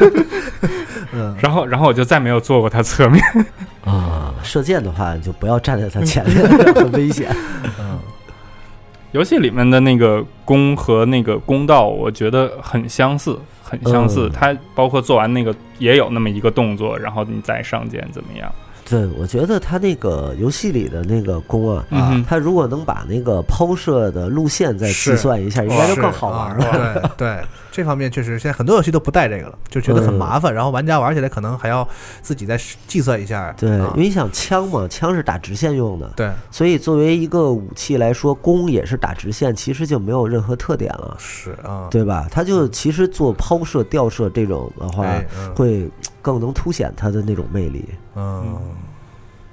嗯然后然后我就再没有坐过他侧面。啊，射箭的话，你就不要站在他前面，很危险。嗯游戏里面的那个弓和那个弓道，我觉得很相似，很相似。嗯它包括做完那个也有那么一个动作，然后你再上箭怎么样？对，我觉得他那个游戏里的那个弓啊，嗯哼他如果能把那个抛射的路线再计算一下，应该就更好玩了。对，这方面确实现在很多游戏都不带这个了，就觉得很麻烦，然后玩家玩起来可能还要自己再计算一下。对，啊因为你想枪嘛，枪是打直线用的，对，所以作为一个武器来说，弓也是打直线，其实就没有任何特点了。是啊，对吧？它就其实做抛射、吊射这种的话会更能凸显它的那种魅力。嗯，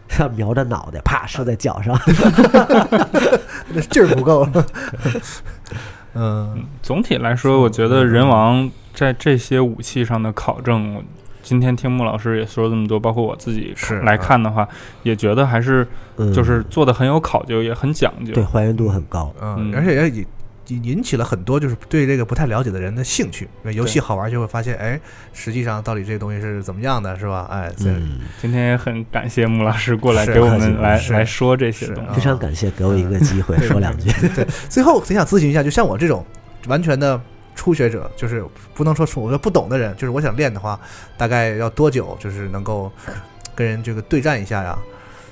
像瞄着脑袋，啪射在脚上，那劲儿不够了。嗯，总体来说，我觉得人王在这些武器上的考证，今天听穆老师也说了这么多，包括我自己是来看的话，也觉得还是嗯就是做的很有考究，也很讲究。对还原度很高。嗯，而且也引起了很多就是对这个不太了解的人的兴趣。因为游戏好玩，就会发现，哎，实际上到底这东西是怎么样的，是吧？哎，这嗯，今天也很感谢穆老师过来给我们来来说这些东西。非常感谢给我一个机会说两句。对，最后很想咨询一下，就像我这种完全的初学者，就是不能说说我说不懂的人，就是我想练的话，大概要多久，就是能够跟人这个对战一下呀？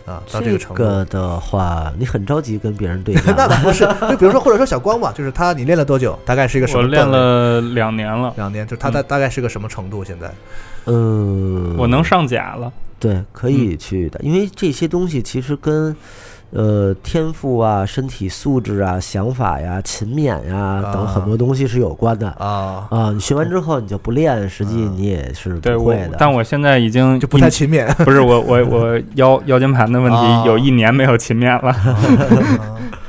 啊，到这个程度。个的话，你很着急跟别人对战 那倒不是，就比如说，或者说小光吧，就是他，你练了多久？大概是一个什我么？练了两年了，两年，就他大大概是个什么程度？现在嗯，我能上甲了。对，可以去的，因为这些东西其实跟呃天赋啊、身体素质啊、想法呀、勤勉呀等很多东西是有关的啊啊。你学完之后你就不练，实际你也是不会的。，但我现在已经就不太勤勉。不是我我我 腰腰间盘的问啊题，有一年没有勤勉了。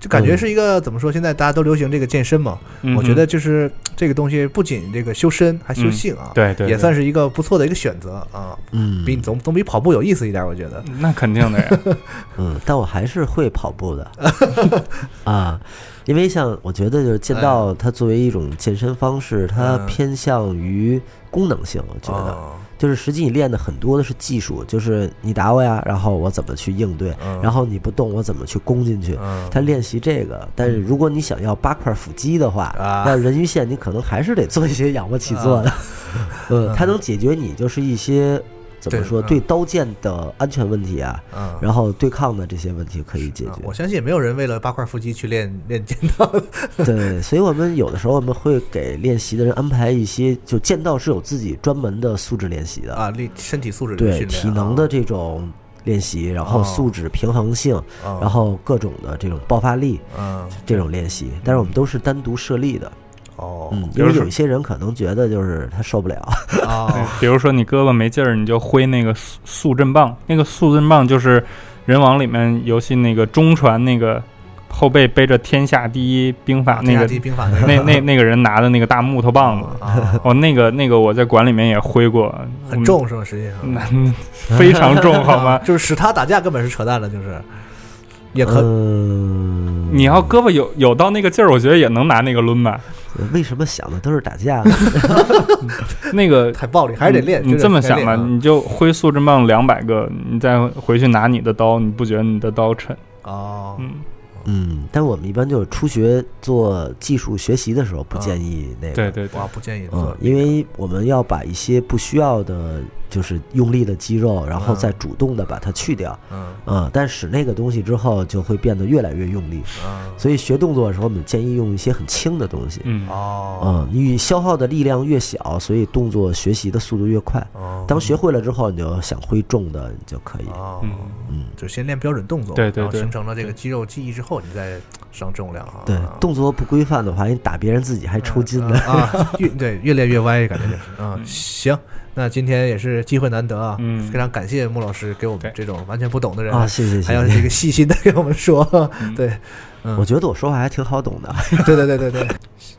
就感觉是一个怎么说？现在大家都流行这个健身嘛，嗯我觉得就是 这个东西不仅这个修身，还修性啊，嗯对对对也算是一个不错的一个选择啊。嗯，比总总比跑步有意思一点，我觉得。那肯定的呀。嗯，但我还是会跑步的 啊，因为像我觉得就是剑道，它作为一种健身方式，它嗯偏向于功能性，我觉得。哦就是实际你练的很多的是技术，就是你打我呀，然后我怎么去应对，嗯然后你不动我怎么去攻进去。嗯他练习这个，但是如果你想要八块腹肌的话，啊要人鱼线，你可能还是得做一些仰卧起坐的。呃，它能解决你就是一些怎么说对刀剑的安全问题啊，嗯。然后对抗的这些问题可以解决。我相信也没有人为了八块腹肌去练练剑道。对，所以我们有的时候我们会给练习的人安排一些，就剑道是有自己专门的素质练习的。啊，练身体素质的对体能的这种练习，然后哦素质平衡性，哦然后各种的这种爆发力，嗯。这种练习，但是我们都是单独设立的。哦嗯，因为有一些人可能觉得就是他受不了啊 对比如说你胳膊没劲儿，你就挥那个速速震棒，那个速震棒就是人王里面游戏那个中传那个后背背着天下第一兵法那个那那那那个人拿的那个大木头棒子，哦，那个那个我在馆里面也挥过，很重是吧？实际上那非常重好吗？就是使他打架根本是扯淡了，就是也可。嗯，你要胳膊有有到那个劲儿，我觉得也能拿那个抡吧。为什么想的都是打架呢？那个 太暴力，还是得练。你这么想吧，你就挥素质棒两百个，你再回去拿你的刀，你不觉得你的刀沉？哦，嗯，嗯，但我们一般就是初学做技术学习的时候，不建议那个。对对对哇，不建议嗯做，，因为我们要把一些不需要的，就是用力的肌肉，然后嗯再主动的把它去掉。嗯嗯，但使那个东西之后，就会变得越来越用力。嗯所以学动作的时候，我们建议用一些很轻的东西。嗯哦嗯，你消耗的力量越小，所以动作学习的速度越快。哦当学会了之后，你就想挥重的，你就可以。哦，嗯嗯，就先练标准动作，对对对然后形成了这个肌肉记忆之后，你再上重量啊。对，动作不规范的话，你打别人自己还抽筋呢。啊，越对越练越歪，感觉就是啊。行，那今天也是机会难得啊，嗯。非常感谢穆老师给我们这种完全不懂的人啊谢谢谢谢。还要这个细心的给我们说，对，嗯，我觉得我说话还挺好懂的。对对对对对，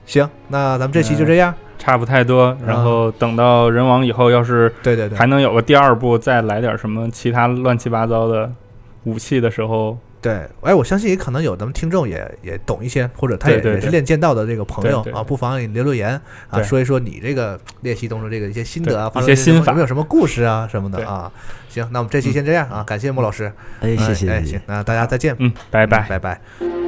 行，那咱们这期就这样，差不太多。然后等到人王以后，要是对对对。还能有个第二部，再来点什么其他乱七八糟的武器的时候，对，哎，我相信也可能有咱们听众也也懂一些，或者他也对对对也是练剑道的这个朋友啊，对对对不妨也留留言啊，说一说你这个练习当中这个一些心得啊，对发生一些心法。有没有什么故事啊什么的啊？行，那我们这期先这样啊，感谢莫老师，哎谢谢哎，行，那大家再见，嗯，拜拜。拜拜。